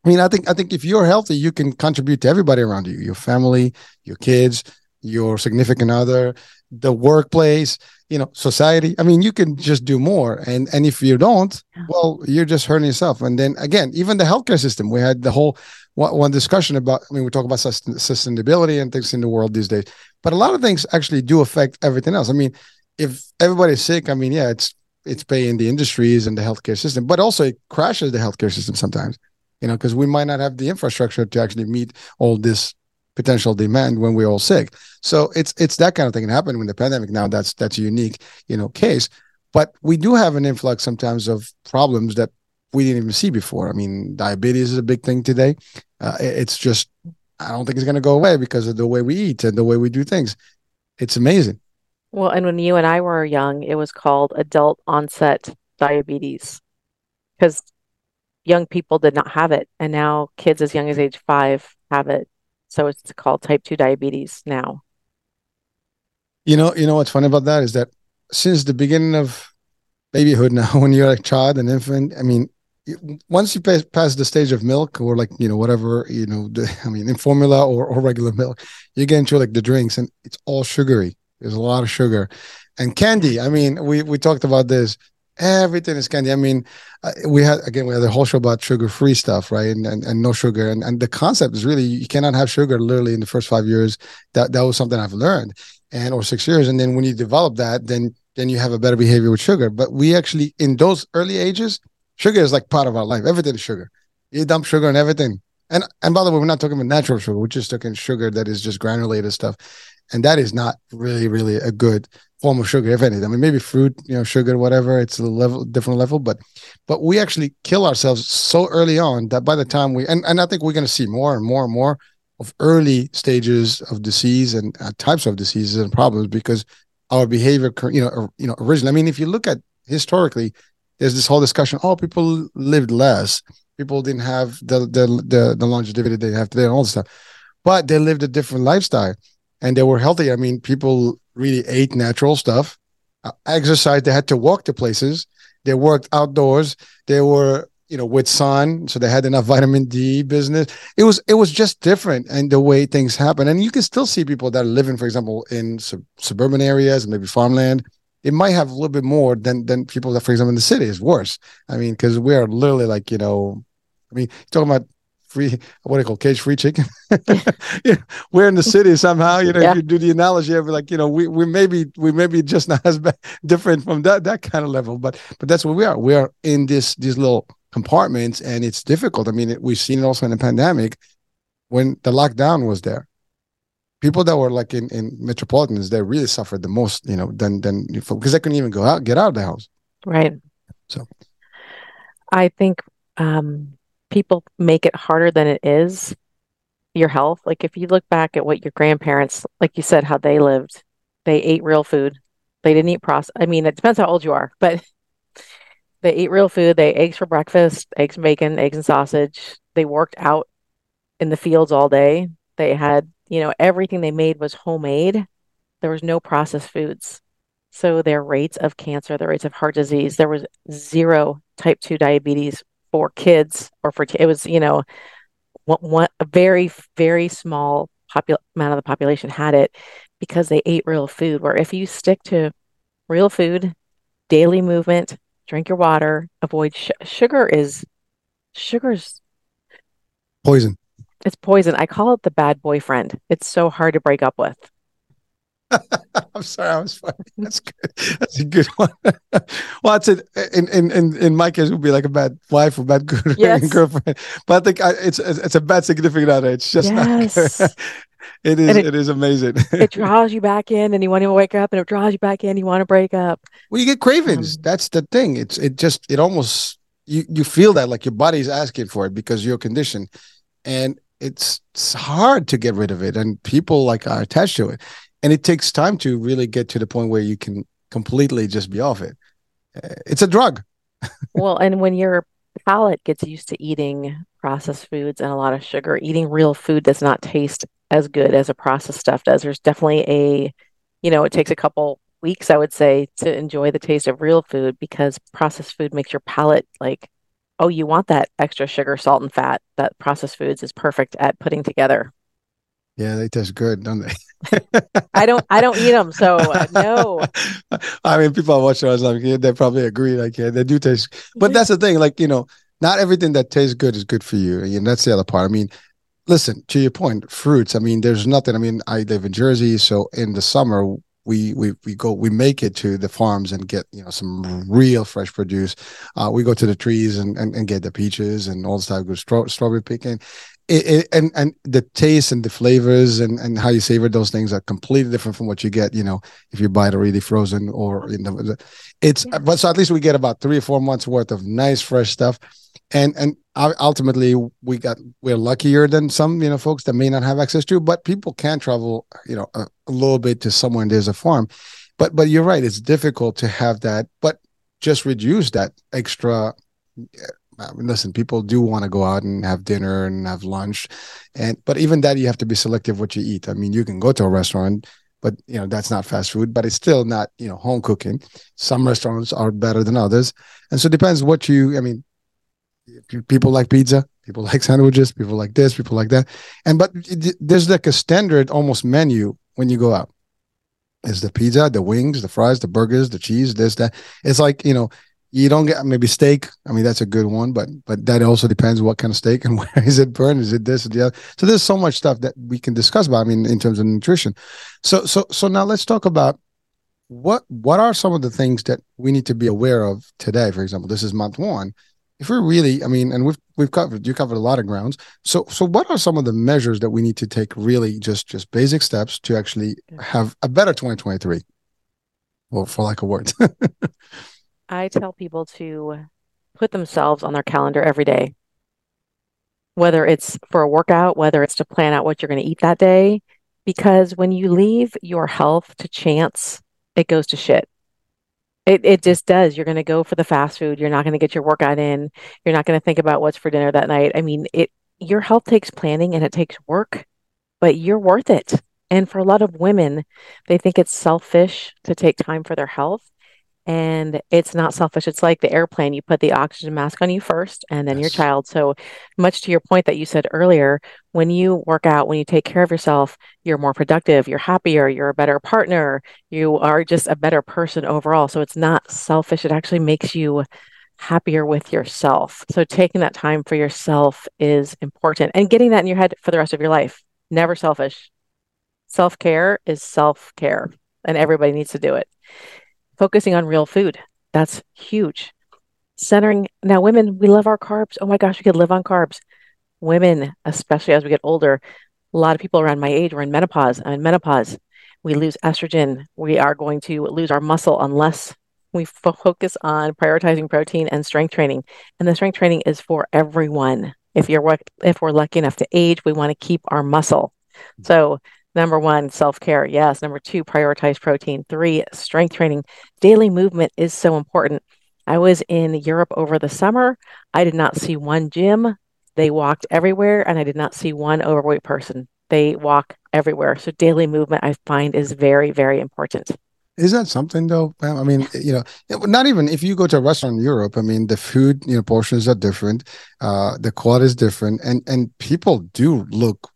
I mean, I think I think if you're healthy, you can contribute to everybody around you, your family, your kids, your significant other, the workplace, you know, society. I mean, you can just do more. And and if you don't, well, you're just hurting yourself. And then again, even the healthcare system, we had the whole one, one discussion about. I mean, we talk about sustainability and things in the world these days, but a lot of things actually do affect everything else. I mean, if everybody's sick, I mean, yeah, it's it's paying the industries and the healthcare system, but also it crashes the healthcare system sometimes. You know, because we might not have the infrastructure to actually meet all this potential demand when we're all sick. So it's it's that kind of thing. It happened with the pandemic. Now that's that's a unique you know case, but we do have an influx sometimes of problems that we didn't even see before. I mean, diabetes is a big thing today. Uh, it's just I don't think it's going to go away because of the way we eat and the way we do things. It's amazing. Well, and when you and I were young, it was called adult onset diabetes because young people did not have it, and now kids as young as age five have it. So it's called type 2 diabetes now. You know, you know what's funny about that is that since the beginning of babyhood now, when you're a child, an infant, I mean, once you pass, pass the stage of milk or like you know whatever you know the, i mean in formula or, or regular milk you get into like the drinks and it's all sugary. There's a lot of sugar and candy. I mean we we talked about this everything is candy i mean uh, we had again we had a whole show about sugar free stuff right and, and and no sugar and and the concept is really you cannot have sugar literally in the first five years that that was something i've learned and or six years and then when you develop that then then you have a better behavior with sugar but we actually in those early ages Sugar is like part of our life. Everything is sugar. You dump sugar and everything. And and by the way, we're not talking about natural sugar. We're just talking sugar that is just granulated stuff, and that is not really really a good form of sugar, if anything. I mean, maybe fruit, you know, sugar, whatever. It's a level different level, but but we actually kill ourselves so early on that by the time we and and I think we're going to see more and more and more of early stages of disease and uh, types of diseases and problems because our behavior, you know, you know, originally. I mean, if you look at historically, there's this whole discussion. Oh, people lived less. People didn't have the the the, the longevity they have today and all this stuff, but they lived a different lifestyle, and they were healthy. I mean, people really ate natural stuff, uh, exercise. They had to walk to places. They worked outdoors. They were you know with sun so they had enough vitamin d business it was it was just different and the way things happen and you can still see people that are living for example in sub- suburban areas and maybe farmland it might have a little bit more than than people that, for example, in the city is worse. I mean, because we are literally like you know, I mean, talking about free what do you call cage free chicken? we're in the city somehow. You know, yeah. if you do the analogy of like you know, we we maybe we maybe just not as bad, different from that that kind of level, but but that's what we are. We are in this these little compartments, and it's difficult. I mean, it, we've seen it also in the pandemic when the lockdown was there people that were like in in metropolitans they really suffered the most you know than than because they couldn't even go out get out of the house right so i think um people make it harder than it is your health like if you look back at what your grandparents like you said how they lived they ate real food they didn't eat process i mean it depends how old you are but they ate real food they eggs for breakfast eggs and bacon eggs and sausage they worked out in the fields all day they had you know, everything they made was homemade. There was no processed foods. So their rates of cancer, their rates of heart disease, there was zero type 2 diabetes for kids or for, it was, you know, one, one a very, very small popul- amount of the population had it because they ate real food. Where if you stick to real food, daily movement, drink your water, avoid sh- sugar is sugar's poison. It's poison. I call it the bad boyfriend. It's so hard to break up with. I'm sorry, I was funny. That's good. That's a good one. well, it's a, in in in in my case, it would be like a bad wife or bad good yes. girlfriend. But I think I, it's it's a bad significant other. It's just yes. not. it is. It, it is amazing. it draws you back in, and you want to wake up, and it draws you back in. You want to break up. Well, you get cravings. Um, That's the thing. It's it just it almost you you feel that like your body's asking for it because your condition, and it's, it's hard to get rid of it and people like are attached to it and it takes time to really get to the point where you can completely just be off it uh, it's a drug well and when your palate gets used to eating processed foods and a lot of sugar eating real food does not taste as good as a processed stuff does there's definitely a you know it takes a couple weeks i would say to enjoy the taste of real food because processed food makes your palate like oh, you want that extra sugar, salt, and fat that processed foods is perfect at putting together. Yeah, they taste good, don't they? I don't. I don't eat them, so uh, no. I mean, people are watching us like they probably agree. Like, yeah, they do taste. But that's the thing. Like, you know, not everything that tastes good is good for you, and that's the other part. I mean, listen to your point. Fruits. I mean, there's nothing. I mean, I live in Jersey, so in the summer we we we go we make it to the farms and get you know some real fresh produce. Uh, we go to the trees and, and, and get the peaches and all the stuff. Go straw, strawberry picking, it, it, and and the taste and the flavors and and how you savor those things are completely different from what you get. You know, if you buy it already frozen or you know, it's but so at least we get about three or four months worth of nice fresh stuff and and ultimately we got we're luckier than some you know folks that may not have access to but people can travel you know a, a little bit to somewhere and there's a farm but but you're right it's difficult to have that but just reduce that extra I mean, listen people do want to go out and have dinner and have lunch and but even that you have to be selective what you eat. I mean you can go to a restaurant but you know that's not fast food but it's still not you know home cooking. Some restaurants are better than others and so it depends what you i mean people like pizza people like sandwiches people like this people like that and but there's like a standard almost menu when you go out. Is the pizza the wings the fries the burgers the cheese this that. It's like you know you don't get maybe steak i mean that's a good one but but that also depends what kind of steak and where is it burned is it this or the other. So there's so much stuff that we can discuss about i mean in terms of nutrition. So so so now let's talk about what what are some of the things that we need to be aware of today? For example this is month one. If we're really i mean and we've we've covered you covered a lot of grounds. So so what are some of the measures that we need to take really just just basic steps to actually have a better 2023 well for like a word i tell people to put themselves on their calendar every day whether it's for a workout whether it's to plan out what you're going to eat that day because when you leave your health to chance it goes to shit it it just does. You're going to go for the fast food. You're not going to get your workout in. You're not going to think about what's for dinner that night. I mean, it your health takes planning and it takes work, but you're worth it. And for a lot of women, they think it's selfish to take time for their health. And it's not selfish. It's like the airplane. You put the oxygen mask on you first and then yes. your child. So, much to your point that you said earlier, when you work out, when you take care of yourself, you're more productive, you're happier, you're a better partner, you are just a better person overall. So, it's not selfish. It actually makes you happier with yourself. So, taking that time for yourself is important and getting that in your head for the rest of your life. Never selfish. Self care is self care, and everybody needs to do it focusing on real food. That's huge. Centering now, women, we love our carbs. Oh my gosh, we could live on carbs. Women, especially as we get older, a lot of people around my age are in menopause. I'm in menopause. We lose estrogen. We are going to lose our muscle unless we focus on prioritizing protein and strength training. And the strength training is for everyone. If you're if we're lucky enough to age, we want to keep our muscle. Mm. So Number one, self care. Yes. Number two, prioritize protein. Three, strength training. Daily movement is so important. I was in Europe over the summer. I did not see one gym. They walked everywhere, and I did not see one overweight person. They walk everywhere. So, daily movement, I find, is very, very important. Is that something though? I mean, you know, not even if you go to a restaurant in Europe. I mean, the food, you know, portions are different, uh, the quality is different, and and people do look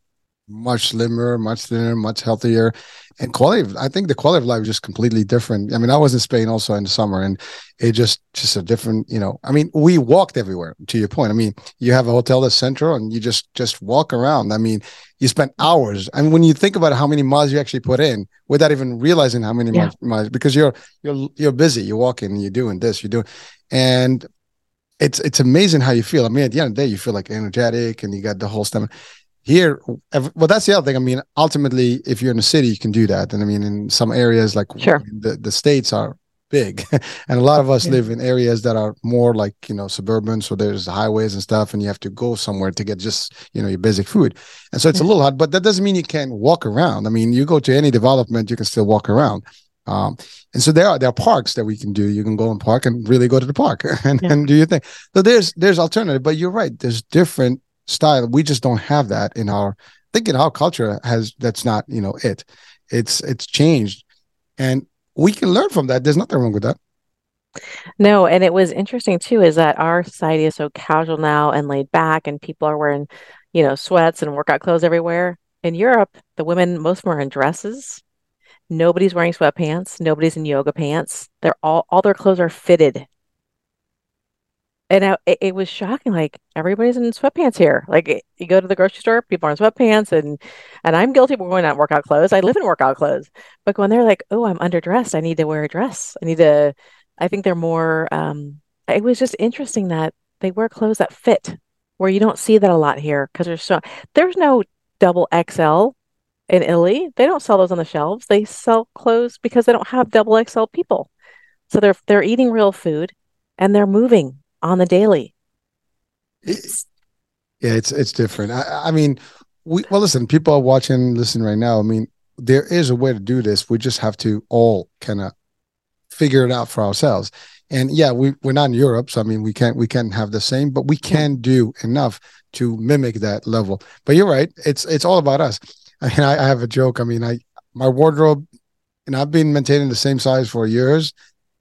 much slimmer, much thinner, much healthier, and quality. Of, I think the quality of life is just completely different. I mean, I was in Spain also in the summer, and it just just a different. You know, I mean, we walked everywhere. To your point, I mean, you have a hotel that's central, and you just just walk around. I mean, you spend hours, and when you think about how many miles you actually put in, without even realizing how many yeah. miles, because you're you're you're busy, you're walking, you're doing this, you're doing, and it's it's amazing how you feel. I mean, at the end of the day, you feel like energetic, and you got the whole stomach here well that's the other thing i mean ultimately if you're in a city you can do that and i mean in some areas like sure. the, the states are big and a lot of us yeah. live in areas that are more like you know suburban so there's highways and stuff and you have to go somewhere to get just you know your basic food and so it's yeah. a little hard but that doesn't mean you can't walk around i mean you go to any development you can still walk around um, and so there are there are parks that we can do. You can go and park and really go to the park and, yeah. and do your thing. So there's there's alternative, but you're right. There's different style. We just don't have that in our thinking. Our culture has that's not you know it. It's it's changed, and we can learn from that. There's nothing wrong with that. No, and it was interesting too, is that our society is so casual now and laid back, and people are wearing, you know, sweats and workout clothes everywhere. In Europe, the women most of them are in dresses. Nobody's wearing sweatpants. Nobody's in yoga pants. They're all all their clothes are fitted and I, it, it, was shocking. Like everybody's in sweatpants here. Like you go to the grocery store, people are in sweatpants, and and I'm guilty of going out in workout clothes. I live in workout clothes, but when they're like, "Oh, I'm underdressed. I need to wear a dress. I need to," I think they're more. Um, it was just interesting that they wear clothes that fit, where you don't see that a lot here because there's so there's no double XL in Italy. They don't sell those on the shelves. They sell clothes because they don't have double XL people. So they're they're eating real food and they're moving on the daily. It's, yeah, it's it's different. I, I mean, we well listen, people are watching, listen right now. I mean, there is a way to do this. We just have to all kind of figure it out for ourselves. And yeah, we we're not in Europe, so I mean, we can't we can't have the same, but we can do enough to mimic that level. But you're right, it's it's all about us. I mean, I, I have a joke. I mean, I my wardrobe, and I've been maintaining the same size for years,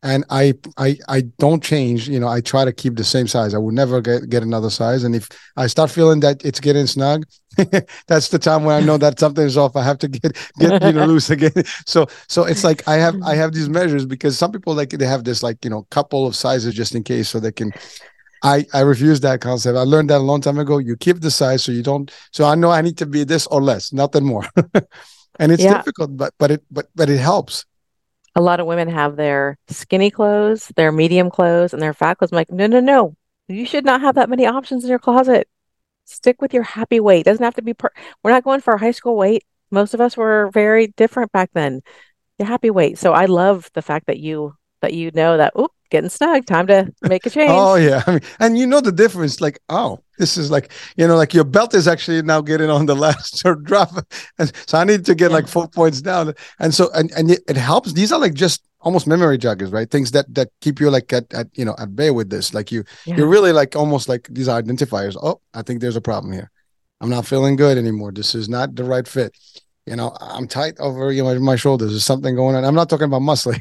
and I I I don't change. You know, I try to keep the same size. I would never get get another size. And if I start feeling that it's getting snug, that's the time when I know that something is off. I have to get get you know loose again. So so it's like I have I have these measures because some people like they have this like you know couple of sizes just in case so they can. I I refuse that concept. I learned that a long time ago. You keep the size so you don't. So I know I need to be this or less, nothing more. and it's yeah. difficult, but but it but but it helps a lot of women have their skinny clothes, their medium clothes, and their fat clothes. I'm like, no, no, no. You should not have that many options in your closet. Stick with your happy weight. Doesn't have to be per- we're not going for a high school weight. Most of us were very different back then. Your happy weight. So I love the fact that you that you know that oop, getting snug, time to make a oh, change. oh yeah. I mean, and you know the difference, like, oh, this is like, you know, like your belt is actually now getting on the last drop. And so I need to get yeah. like four points down. And so and, and it, it helps. These are like just almost memory joggers, right? Things that that keep you like at, at you know at bay with this. Like you yeah. you're really like almost like these identifiers. Oh, I think there's a problem here. I'm not feeling good anymore. This is not the right fit you know i'm tight over you know my shoulders. There's something going on. I'm not talking about muscling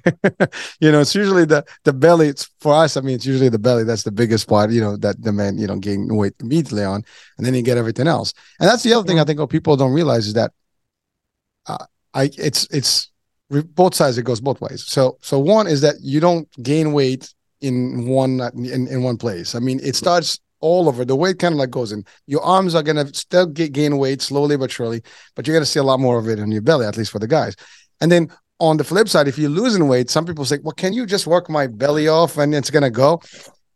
you know it's usually the the belly. It's for us i mean it's usually the belly. That's the biggest part you know that the man you know gain weight immediately on. And then you get everything else. And that's the other thing i think what people don't realize is that uh, i it's it's both sides it goes both ways. So so one is that you don't gain weight in one in, in one place. I mean it starts all over. The weight kind of like goes in. Your arms are gonna still get, gain weight slowly but surely, but you're gonna see a lot more of it in your belly, at least for the guys. And then on the flip side, if you're losing weight, some people say, "Well, can you just work my belly off and it's gonna go?"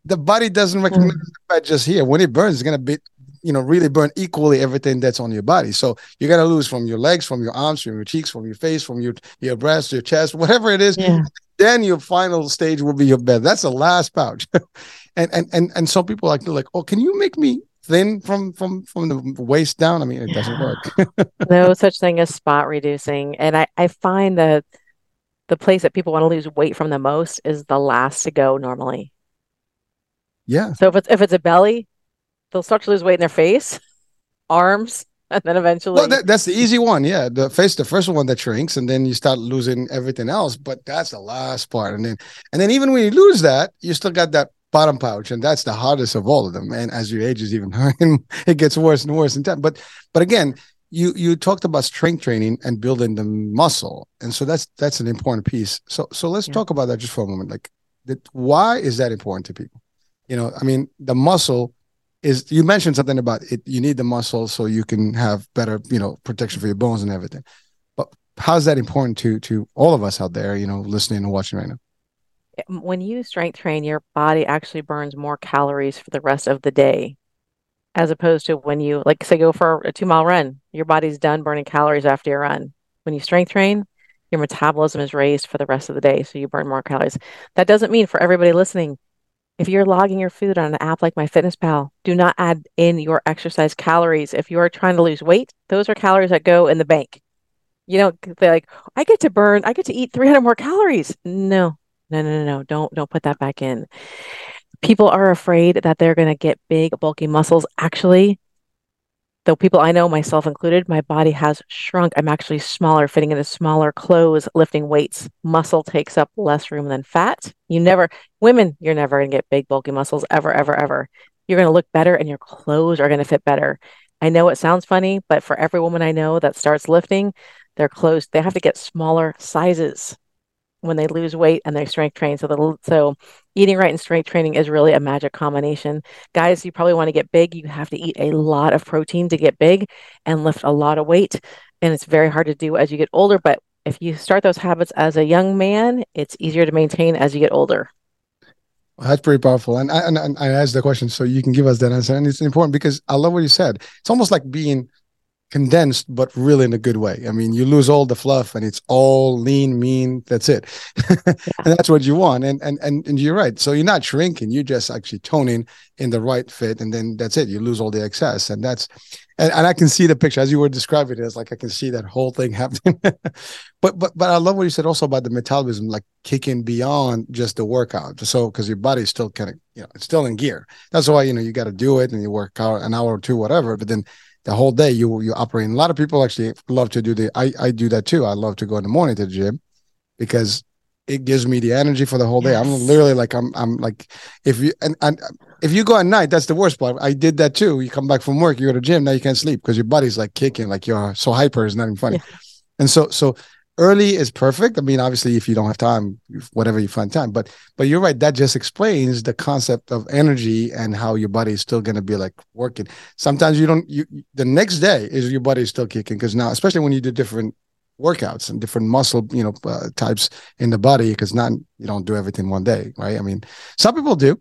The body doesn't recognize mm. the fat just here. When it burns, it's gonna be you know really burn equally everything that's on your body so you're going to lose from your legs from your arms from your cheeks from your face from your your breast your chest whatever it is yeah. then your final stage will be your bed that's the last pouch and and and and some people like to like, oh, can you make me thin from from from the waist down? I mean, it yeah. doesn't work. no such thing as spot reducing, and I I find that the place that people want to lose weight from the most is the last to go normally. Yeah. So if it's if it's a belly, they'll start to lose weight in their face, arms, and then eventually. Well, that, that's the easy one. Yeah, the face, the first one that shrinks, and then you start losing everything else. But that's the last part, and then and then even when you lose that, you still got that bottom pouch, and that's the hardest of all of them. And as your age is even higher, it gets worse and worse in time. But but again, you you talked about strength training and building the muscle, and so that's that's an important piece. So so let's yeah. talk about that just for a moment. Like, that, why is that important to people? You know, I mean, the muscle is. You mentioned something about it. You need the muscle so you can have better, you know, protection for your bones and everything. But how's that important to to all of us out there? You know, listening and watching right now when you strength train, your body actually burns more calories for the rest of the day, as opposed to when you, like, say, go for a two mile run, your body's done burning calories after your run. When you strength train, your metabolism is raised for the rest of the day, so you burn more calories. That doesn't mean for everybody listening, if you're logging your food on an app like MyFitnessPal, do not add in your exercise calories. If you are trying to lose weight, those are calories that go in the bank. You know, they're like, I get to burn, I get to eat 300 more calories. No, no, no, no, no. Don't don't put that back in. People are afraid that they're going to get big, bulky muscles. Actually, though people I know, myself included, my body has shrunk. I'm actually smaller, fitting into smaller clothes, lifting weights. Muscle takes up less room than fat. You never, women, you're never going to get big, bulky muscles ever, ever, ever. You're going to look better and your clothes are going to fit better. I know it sounds funny, but for every woman I know that starts lifting, their clothes, they have to get smaller sizes when they lose weight and they strength train. So the so eating right and strength training is really a magic combination. Guys, you probably want to get big. You have to eat a lot of protein to get big and lift a lot of weight. And it's very hard to do as you get older. But if you start those habits as a young man, it's easier to maintain as you get older. Well, that's pretty powerful. And I, and, and I asked the question so you can give us that answer. And it's important because I love what you said. It's almost like being condensed, but really in a good way. I mean, you lose all the fluff and it's all lean, mean. That's it, and that's what you want. And and and and you're right. So you're not shrinking. You're just actually toning in the right fit, and then that's it. You lose all the excess, and that's. And, and I can see the picture as you were describing it. It's like I can see that whole thing happening. but but but I love what you said also about the metabolism, like kicking beyond just the workout. So because your body's still kind of you know it's still in gear. That's why you know you got to do it and you work out an hour or two, whatever. But then the whole day you you operate. a lot of people actually love to do the. I I do that too. I love to go in the morning to the gym because it gives me the energy for the whole day. Yes. I'm literally like I'm I'm like if you and, and if you go at night, that's the worst part. I did that too. You come back from work, you go to the gym, now you can't sleep because your body's like kicking, like you're so hyper, it's not even funny. Yeah. And so so early is perfect. I mean, obviously, if you don't have time, whatever you find time. But but you're right. That just explains the concept of energy and how your body is still going to be like working. Sometimes you don't. You the next day is your body is still kicking because now, especially when you do different workouts and different muscle you know uh, types in the body because not you don't do everything one day right i mean some people do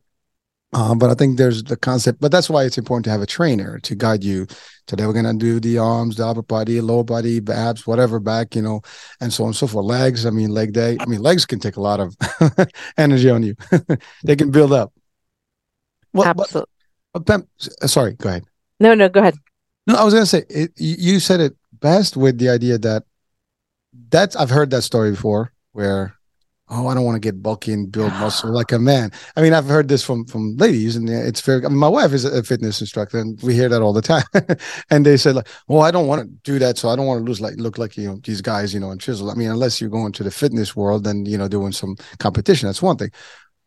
uh, but i think there's the concept but that's why it's important to have a trainer to guide you. Today we're going to do the arms the upper body lower body abs whatever back you know and so on and so forth. Legs i mean leg day i mean legs can take a lot of energy on you. They can build up. Well but, Absolutely. but Pam, s- sorry go ahead. No, no, go ahead. no, I was gonna say it, you you said it best with the idea that that's I've heard that story before where oh I don't want to get bulky and build muscle like a man. I mean I've heard this from from ladies and it's very. I mean, my wife is a fitness instructor and we hear that all the time. and they said like, well I don't want to do that, so I don't want to lose like look like you know these guys you know and chisel. I mean unless you're going to the fitness world and you know doing some competition, that's one thing.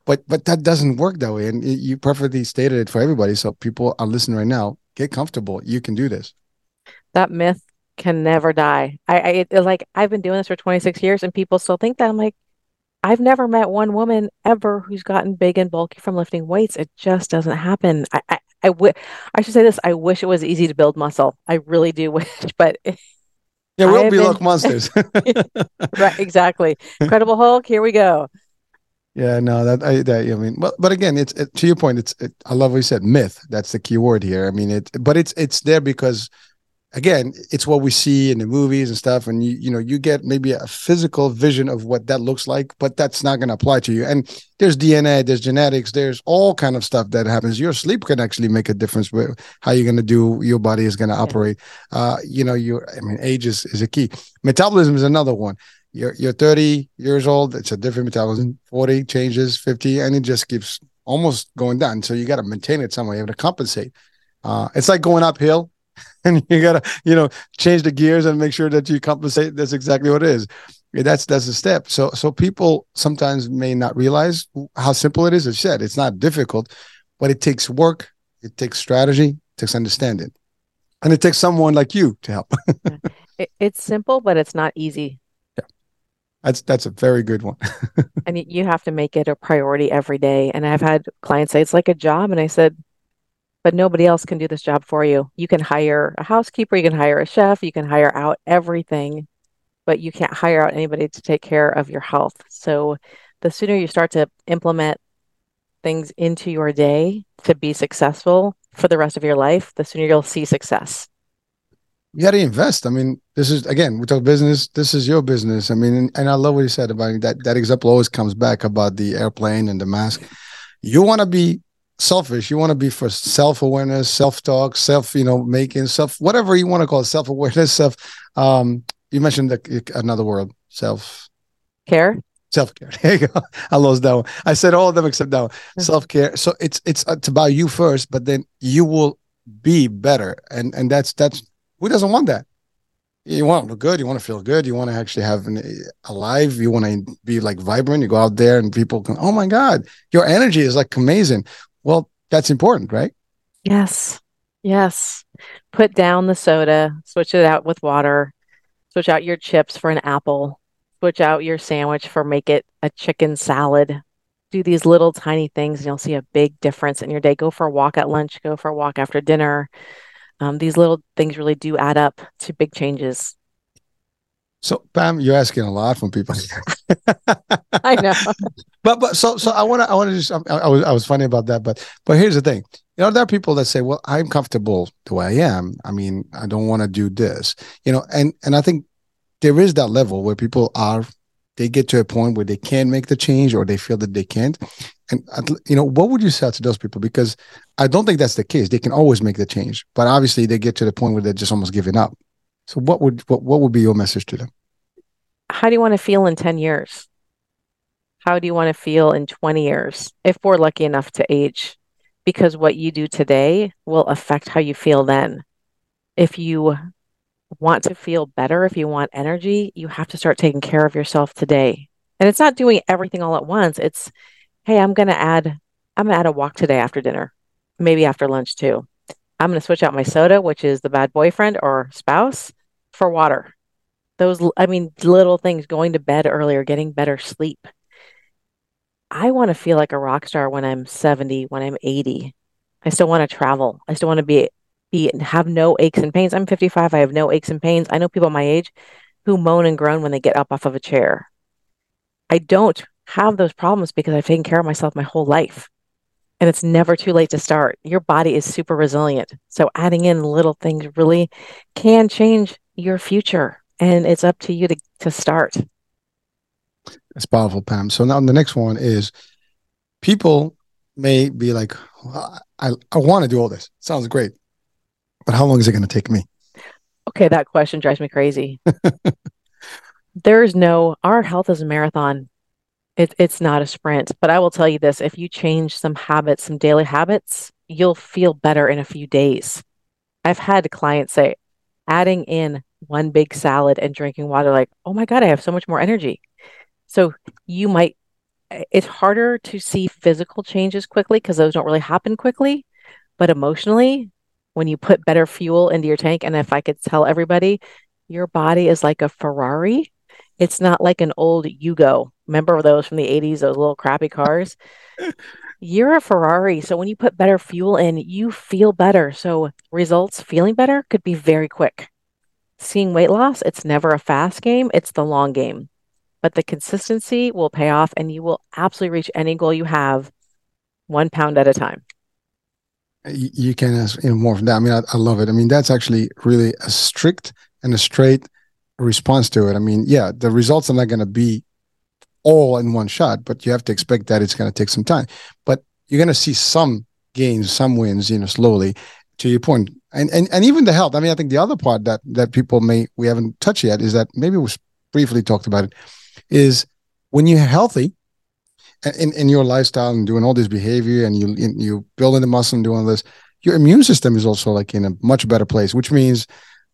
But but that doesn't work that way, and you perfectly stated it for everybody. So people are listening right now. Get comfortable. You can do this. That myth can never die. I, I it, like I've been doing this for 26 years and people still think that. I'm like, I've never met one woman ever who's gotten big and bulky from lifting weights. It just doesn't happen. I I, I, w- I should say this. I wish it was easy to build muscle. I really do wish, but Yeah, we'll be been- like monsters. right, exactly. Incredible Hulk, here we go. yeah, no, that I that I mean, but but again, it's it, to your point. It's it, I love what you said. Myth. That's the key word here. I mean, it, but it's it's there because, again, it's what we see in the movies and stuff, and you you know you get maybe a physical vision of what that looks like, but that's not going to apply to you. And there's DNA, there's genetics, there's all kind of stuff that happens. Your sleep can actually make a difference with how you're going to do. Your body is going to operate. Uh, you know, your I mean, age is is a key. Metabolism is another one. you're you're 30 years old it's a different metabolism 40 changes 50 and it just keeps almost going down so you got to maintain it some way you have to compensate uh, it's like going uphill and you got to you know change the gears and make sure that you compensate that's exactly what it is that's that's a step so so people sometimes may not realize how simple it is as said it's not difficult but it takes work it takes strategy it takes understanding and it takes someone like you to help mm-hmm. It, it's simple, but it's not easy. yeah. that's that's a very good one And you have to make it a priority every day. And I've had clients say it's like a job. And I said, but nobody else can do this job for you. You can hire a housekeeper, you can hire a chef, you can hire out everything, but you can't hire out anybody to take care of your health. So the sooner you start to implement things into your day to be successful for the rest of your life, the sooner you'll see success. you got to invest. I mean, this is again, we talk business. This is your business. I mean, and, and I love what you said about that. That example always comes back about the airplane and the mask. You want to be selfish. You want to be for self awareness, self talk, self you know making, self whatever you want to call it, self awareness, self. Um, you mentioned the, another word, self Care? self care. There you go. I lost that one. I said all of them except that one. Mhm. Self care. So it's it's it's about you first, but then you will be better, and and that's that's who doesn't want that. You want to look good. You want to feel good. You want to actually have an alive. You want to be like vibrant. You go out there and people can. Oh my God, your energy is like amazing. Well, that's important, right? Yes. Yes. Put down the soda, switch it out with water, switch out your chips for an apple, switch out your sandwich for make it a chicken salad. Do these little tiny things and you'll see a big difference in your day. Go for a walk at lunch, go for a walk after dinner. Um, these little things really do add up to big changes. So, Pam, you're asking a lot from people. I know. but but so so I want to I want to just I, I was I was funny about that, but but here's the thing. You know, there are people that say, "Well, I'm comfortable the way I am. I mean, I don't want to do this." You know, and and I think there is that level where people are they get to a point where they can't make the change or they feel that they can't. And you know, what would you say to those people? Because I don't think that's the case. They can always make the change, but obviously they get to the point where they're just almost giving up. So, what would what what would be your message to them? How do you want to feel in 10 years? How do you want to feel in 20 years if we're lucky enough to age? Because what you do today will affect how you feel then. If you want to feel better, if you want energy, you have to start taking care of yourself today. And it's not doing everything all at once. It's, hey, I'm going to add, I'm going to add a walk today after dinner, maybe after lunch too. I'm going to switch out my soda, which is the bad boyfriend or spouse, for water. Those, I mean, little things, going to bed earlier, getting better sleep. I want to feel like a rock star when I'm 70, when I'm 80. I still want to travel. I still want to be be have no aches and pains. I'm 55. I have no aches and pains. I know people my age who moan and groan when they get up off of a chair. I don't have those problems because I've taken care of myself my whole life. And it's never too late to start. Your body is super resilient. So adding in little things really can change your future. And it's up to you to, to start. It's powerful, Pam. So now the next one is people may be like, well, I, I want to do all this. Sounds great. But how long is it going to take me? Okay, that question drives me crazy. There's no, our health is a marathon. It, it's not a sprint. But I will tell you this if you change some habits, some daily habits, you'll feel better in a few days. I've had clients say, adding in one big salad and drinking water, like, oh my God, I have so much more energy. So you might, eh, it's harder to see physical changes quickly because those don't really happen quickly. But emotionally, when you put better fuel into your tank. And if I could tell everybody, your body is like a Ferrari. It's not like an old Yugo. Remember those from the 80s, those little crappy cars? You're a Ferrari. So when you put better fuel in, you feel better. So results feeling better could be very quick. Seeing weight loss, it's never a fast game, it's the long game. But the consistency will pay off and you will absolutely reach any goal you have one pound at a time you can ask you know, more from that. I mean, I, I, love it. I mean, that's actually really a strict and a straight response to it. I mean, yeah, the results are not going to be all in one shot, but you have to expect that it's going to take some time. But you're going to see some gains, some wins, you know, slowly. To your point, and and and even the health. I mean, I think the other part that that people may we haven't touched yet is that maybe we briefly talked about it is when you're healthy in, in your lifestyle and doing all this behavior and you you building the muscle and doing this, your immune system is also like in a much better place, which means,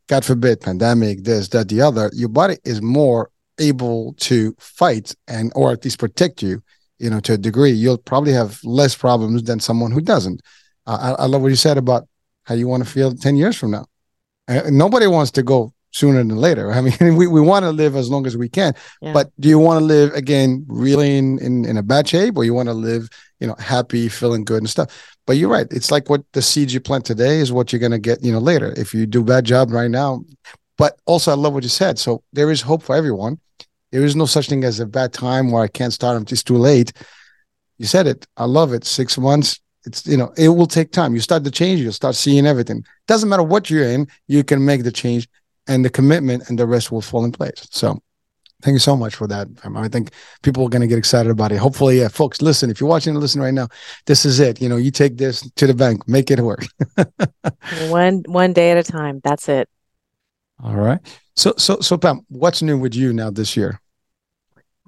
God forbid, pandemic, this, that, the other, your body is more able to fight and or at least protect you, you know, to a degree. You'll probably have less problems than someone who doesn't. Uh, I, I love what you said about how you want to feel 10 years from now. Uh, nobody wants to go sooner than later. I mean, we, we want to live as long as we can, yeah. but do you want to live again really in, in, in a bad shape or you want to live, you know, happy, feeling good and stuff? But you're right. It's like what the seeds you plant today is what you're going to get, you know, later. If you do a bad job right now, but also I love what you said. So there is hope for everyone. There is no such thing as a bad time where I can't start until it's too late. You said it. I love it. Six months. It's you know it will take time. You start to change. You'll start seeing everything. Doesn't matter what you're in. You can make the change and the commitment and the rest will fall in place. So thank you so much for that. I think people are going to get excited about it. Hopefully, yeah, folks, listen, if you're watching and listening right now, this is it. You know, you take this to the bank, make it work. one, one day at a time. That's it. All right. So, so, so Pam, what's new with you now this year?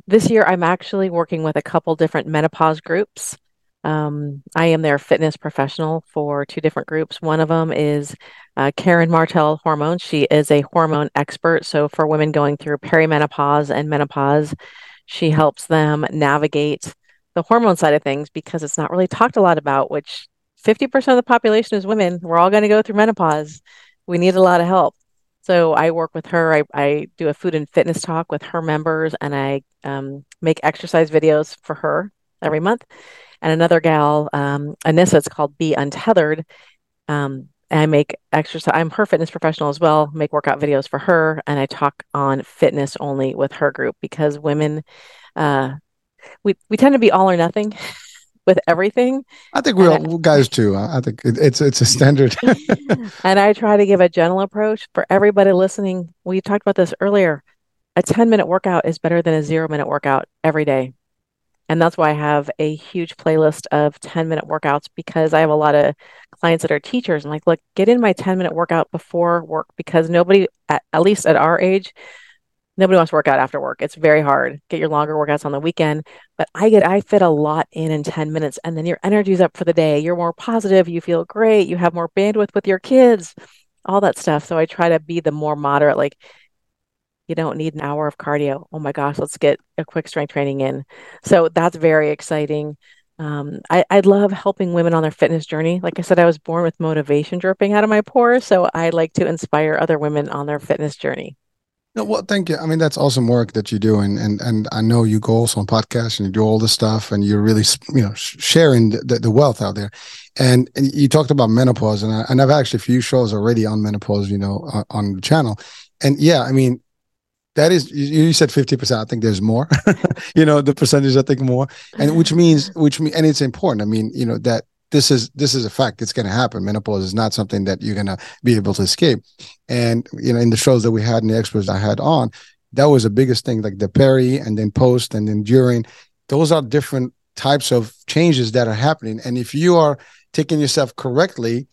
This year, I'm actually working with a couple different menopause groups. Um, I am their fitness professional for two different groups. One of them is uh, Karen Martel Hormones. She is a hormone expert. So, for women going through perimenopause and menopause, she helps them navigate the hormone side of things because it's not really talked a lot about, which 50% of the population is women. We're all going to go through menopause. We need a lot of help. So I work with her. I, I do a food and fitness talk with her members, and I um, make exercise videos for her every month and another gal, um, Anissa, it's called Be Untethered. Um, I make exercise. I'm her fitness professional as well. Make workout videos for her, and I talk on fitness only with her group because women, uh, we we tend to be all or nothing with everything. I think we're all, guys too. I think it, it's it's a standard. and I try to give a gentle approach for everybody listening. We talked about this earlier. A 10 minute workout is better than a zero minute workout every day. And that's why I have a huge playlist of 10 minute workouts because I have a lot of clients that are teachers. I'm like, look, get in my 10 minute workout before work because nobody, at, at least at our age, nobody wants to work out after work. It's very hard. Get your longer workouts on the weekend. But I get, I fit a lot in in 10 minutes and then your energy's up for the day. You're more positive. You feel great. You have more bandwidth with your kids, all that stuff. So I try to be the more moderate, like, You don't need an hour of cardio. Oh my gosh, let's get a quick strength training in. So that's very exciting. Um, I, I love helping women on their fitness journey. Like I said, I was born with motivation dripping out of my pores. So I like to inspire other women on their fitness journey. No, well, thank you. I mean, that's awesome work that you do, and and and I know you go also on podcasts and you do all this stuff, and you're really you know sharing the, the wealth out there. And, and you talked about menopause, and I, and I've actually a few shows already on menopause, you know, on, on the channel. And yeah, I mean, that is you, you said 50% i think there's more. You know the percentage i think more. And which uh-huh. means which mean and it's important. I mean you know that this is this is a fact. It's going to happen. Menopause is not something that you're going to be able to escape. And you know in the shows that we had and the experts i had on that was the biggest thing like the peri and then post and then during. Those are different types of changes that are happening. And if you are taking yourself correctly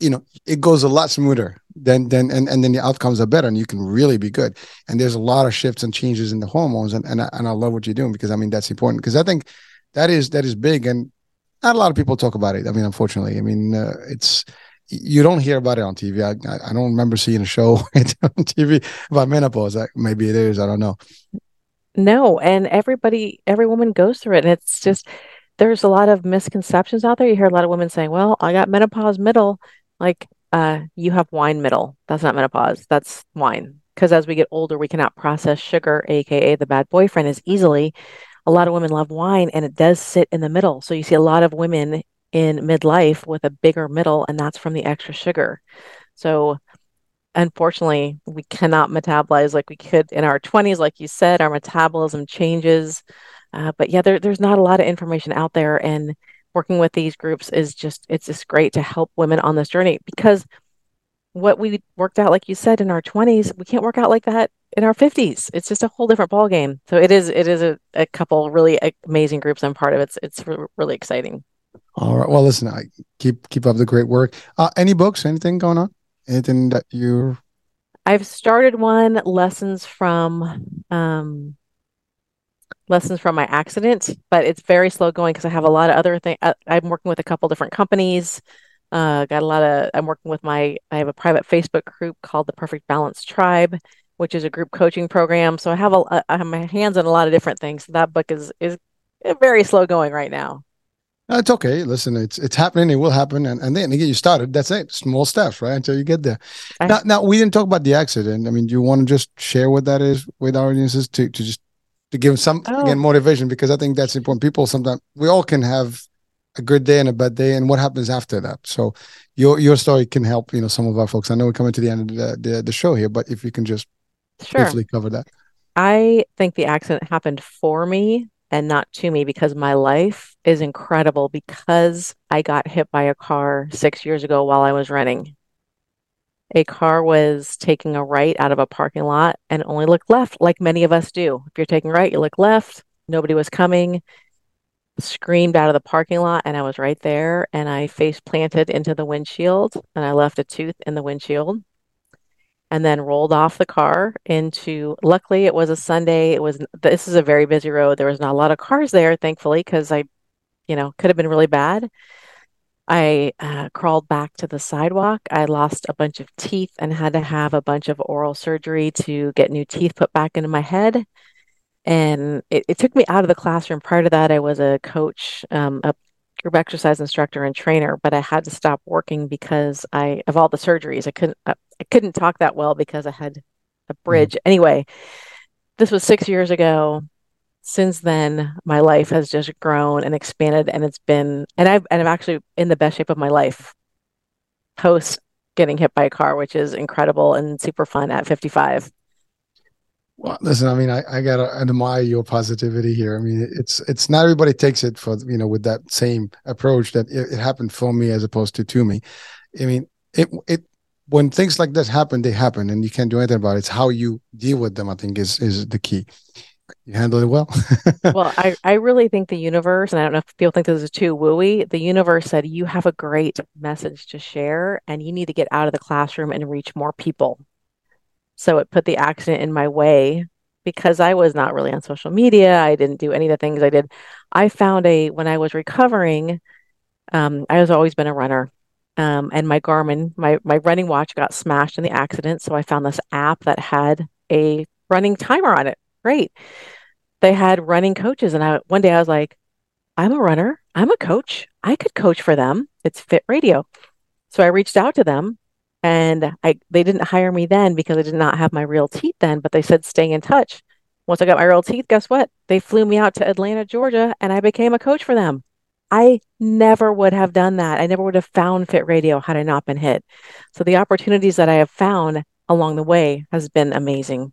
you know it goes a lot smoother then then and, and then the outcomes are better and you can really be good and there's a lot of shifts and changes in the hormones and and I, and I love what you're doing because I mean that's important because I think that is that is big and not a lot of people talk about it. I mean, unfortunately, I mean, uh, it's you don't hear about it on TV. I, I don't remember seeing a show on TV about menopause. Maybe it is. I don't know. No, and everybody, every woman goes through it, and it's just there's a lot of misconceptions out there. You hear a lot of women saying, "Well, I got menopause middle." Like, uh, you have wine middle. That's not menopause. That's wine. Because as we get older, we cannot process sugar, aka the bad boyfriend, as easily a lot of women love wine and it does sit in the middle. So you see a lot of women in midlife with a bigger middle, and that's from the extra sugar. So unfortunately, we cannot metabolize like we could in our 20s. Like you said, our metabolism changes. Uh, but yeah, there, there's not a lot of information out there. And working with these groups is just, it's just great to help women on this journey because what we worked out, like you said, in our 20s, we can't work out like that in our 50s. It's just a whole different ball game. So it is it is a, a couple really amazing groups I'm part of. It's it's really exciting. All right. Well, listen, I keep keep up the great work. Uh, any books? Anything going on? Anything that you? I've started one lessons from um lessons from my accident, but it's very slow going because I have a lot of other things. Uh, I'm working with a couple different companies. Uh, got a lot of. I'm working with my. I have a private Facebook group called the Perfect Balance Tribe, which is a group coaching program. So I have a I have my hands on a lot of different things. That book is is very slow going right now. It's okay. Listen, it's it's happening. It will happen, and, and then to get you started, that's it. Small steps, right, until you get there. I, now, now we didn't talk about the accident. I mean, do you want to just share what that is with our audiences to to just to give some oh. again motivation because I think that's important. People sometimes we all can have a good day and a bad day, and what happens after that. So your your story can help you know some of our folks. I know we're coming to the end of the the, the show here, but if you can just sure. briefly cover that. I think the accident happened for me and not to me because my life is incredible because I got hit by a car six years ago while I was running. A car was taking a right out of a parking lot and only looked left, like many of us do. If you're taking right, you look left. Nobody was coming. Screamed out of the parking lot, and I was right there. And I face planted into the windshield, and I left a tooth in the windshield and then rolled off the car into luckily it was a sunday it was this is a very busy road there was not a lot of cars there thankfully because i you know could have been really bad i uh, crawled back to the sidewalk i lost a bunch of teeth and had to have a bunch of oral surgery to get new teeth put back into my head and it, it took me out of the classroom prior to that i was a coach um, a group exercise instructor and trainer but i had to stop working because i of all the surgeries i couldn't uh, I couldn't talk that well because I had a mm-hmm. bridge. Mm-hmm. Anyway, this was six years ago. Since then, my life has just grown and expanded, and it's been, and I've, and I'm actually in the best shape of my life post getting hit by a car, which is incredible and super fun at 55. Well, listen, I mean, I, I gotta admire your positivity here. I mean, it's it's not everybody takes it for you know with that same approach that it, it happened for me as opposed to to me. I mean, it it when things like this happen, they happen, and you can't do anything about it. It's how you deal with them. I think is is the key. You handle it well. well, I I really think the universe, and I don't know if people think this is too wooey. The universe said you have a great message to share, and you need to get out of the classroom and reach more people. So it put the accident in my way because I was not really on social media. I didn't do any of the things I did. I found a when I was recovering. Um, I was always been a runner um, and my Garmin, my my running watch got smashed in the accident. So I found this app that had a running timer on it. Great. They had running coaches. And I, one day I was like, I'm a runner. I'm a coach. I could coach for them. It's Fit Radio. So I reached out to them and I they didn't hire me then because I did not have my real teeth then, but they said stay in touch. Once I got my real teeth, guess what? They flew me out to Atlanta, Georgia, and I became a coach for them. I never would have done that. I never would have found Fit Radio had I not been hit. So the opportunities that I have found along the way has been amazing.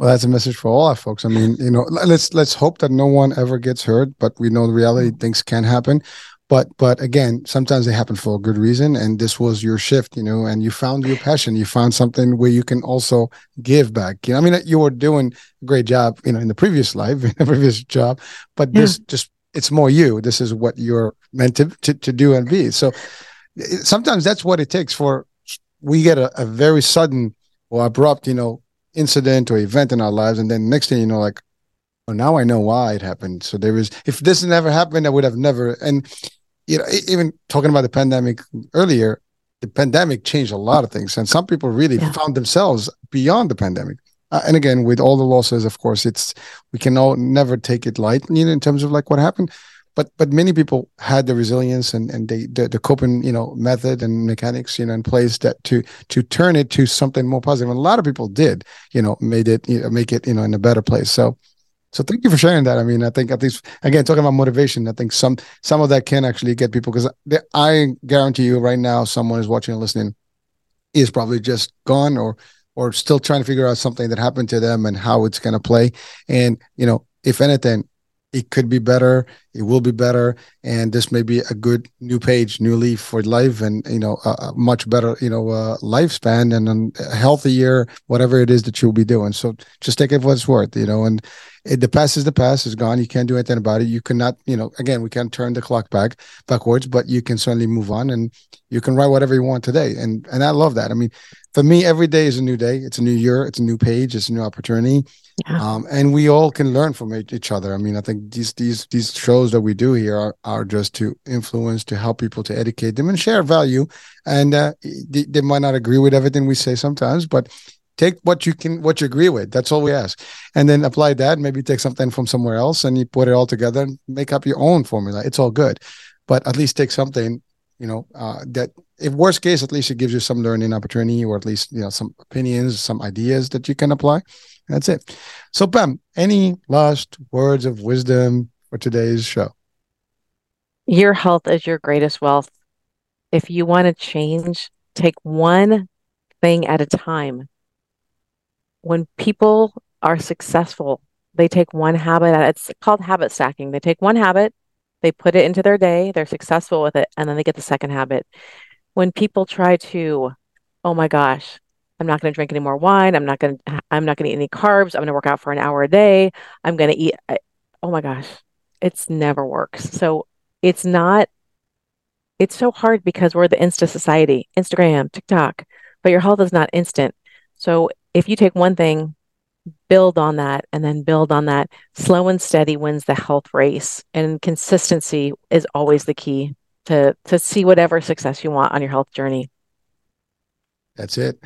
Well, that's a message for all our folks. I mean, you know, let's let's hope that no one ever gets hurt, but we know the reality mm-hmm. things can happen. But but again, sometimes they happen for a good reason, and this was your shift, you know, and you found your passion. You found something where you can also give back. You know, I mean, you were doing a great job, you know, in the previous life, in the previous job, but yeah. this just it's more you. This is what you're meant to to, to do and be. So sometimes that's what it takes for we get a, a very sudden or abrupt, you know, incident or event in our lives, and then next thing you know, like, oh, now I know why it happened. So there is, if this never happened, I would have never. And you know, even talking about the pandemic earlier, the pandemic changed a lot of things, and some people really yeah. found themselves beyond the pandemic. Uh, and again, with all the losses, of course, it's we can all never take it lightly you know, in terms of like what happened but but many people had the resilience and and they, the the coping you know method and mechanics you know in place that to to turn it to something more positive. And a lot of people did you know made it you know, make it you know in a better place. So so thank you for sharing that. I mean, I think at least again talking about motivation, I think some some of that can actually get people because I guarantee you right now, someone is watching and listening is probably just gone or or still trying to figure out something that happened to them and how it's going to play. And you know, if anything, it could be better. It will be better. And this may be a good new page new leaf for life and you know a, much better you know uh, lifespan and a healthier whatever it is that you'll be doing. So just take it for what it's worth you know and it, the past is the past is gone you can't do anything about it you cannot you know again we can't turn the clock back backwards but you can certainly move on and you can write whatever you want today and and i love that i mean for me every day is a new day it's a new year it's a new page it's a new opportunity yeah. um, and we all can learn from each other i mean i think these these these shows that we do here are, are just to influence to help people to educate them and share value and uh, they, they might not agree with everything we say sometimes but take what you can what you agree with. That's all we ask. And then apply that maybe take something from somewhere else and you put it all together and make up your own formula. It's all good. But at least take something you know uh, that if worst case at least it gives you some learning opportunity or at least you know some opinions some ideas that you can apply. That's it. So pam any last words of wisdom for today's show? Your health is your greatest wealth. If you want to change take one thing at a time when people are successful they take one habit it's called habit stacking they take one habit they put it into their day, they're successful with it, and then they get the second habit. When people try to, oh my gosh, I'm not going to drink any more wine. I'm not going to I'm not going to eat any carbs. I'm going to work out for an hour a day. I'm going to eat oh my gosh. It's never works. So it's not it's so hard because we're the Insta society, Instagram, TikTok, but your health is not instant. So if you take one thing build on that and then build on that. Slow and steady wins the health race, and consistency is always the key to to see whatever success you want on your health journey. That's it.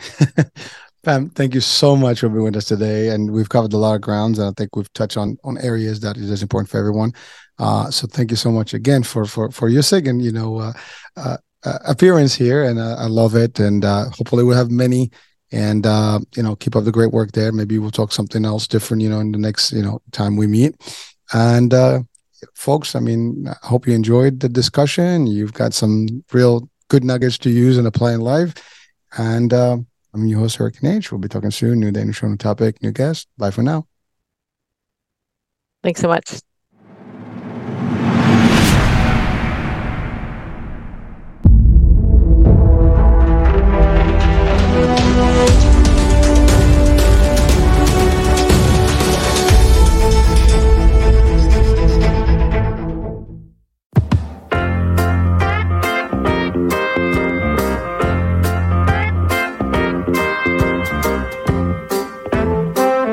Pam, thank you so much for being with us today. And we've covered a lot of grounds. And I think we've touched on on areas that is important for everyone. Uh, so thank you so much again for for for your second, you know, uh, uh, uh appearance here. And uh, I love it. And uh, hopefully we'll have many and uh, you know keep up the great work there. Maybe we'll talk something else different you know in the next you know time we meet. And uh, folks i mean i hope you enjoyed the discussion. You've got some real good nuggets to use and apply in life. And uh, i'm your host hurricane h we'll be talking soon. New day new show new topic new guest. Bye for now. Thanks so much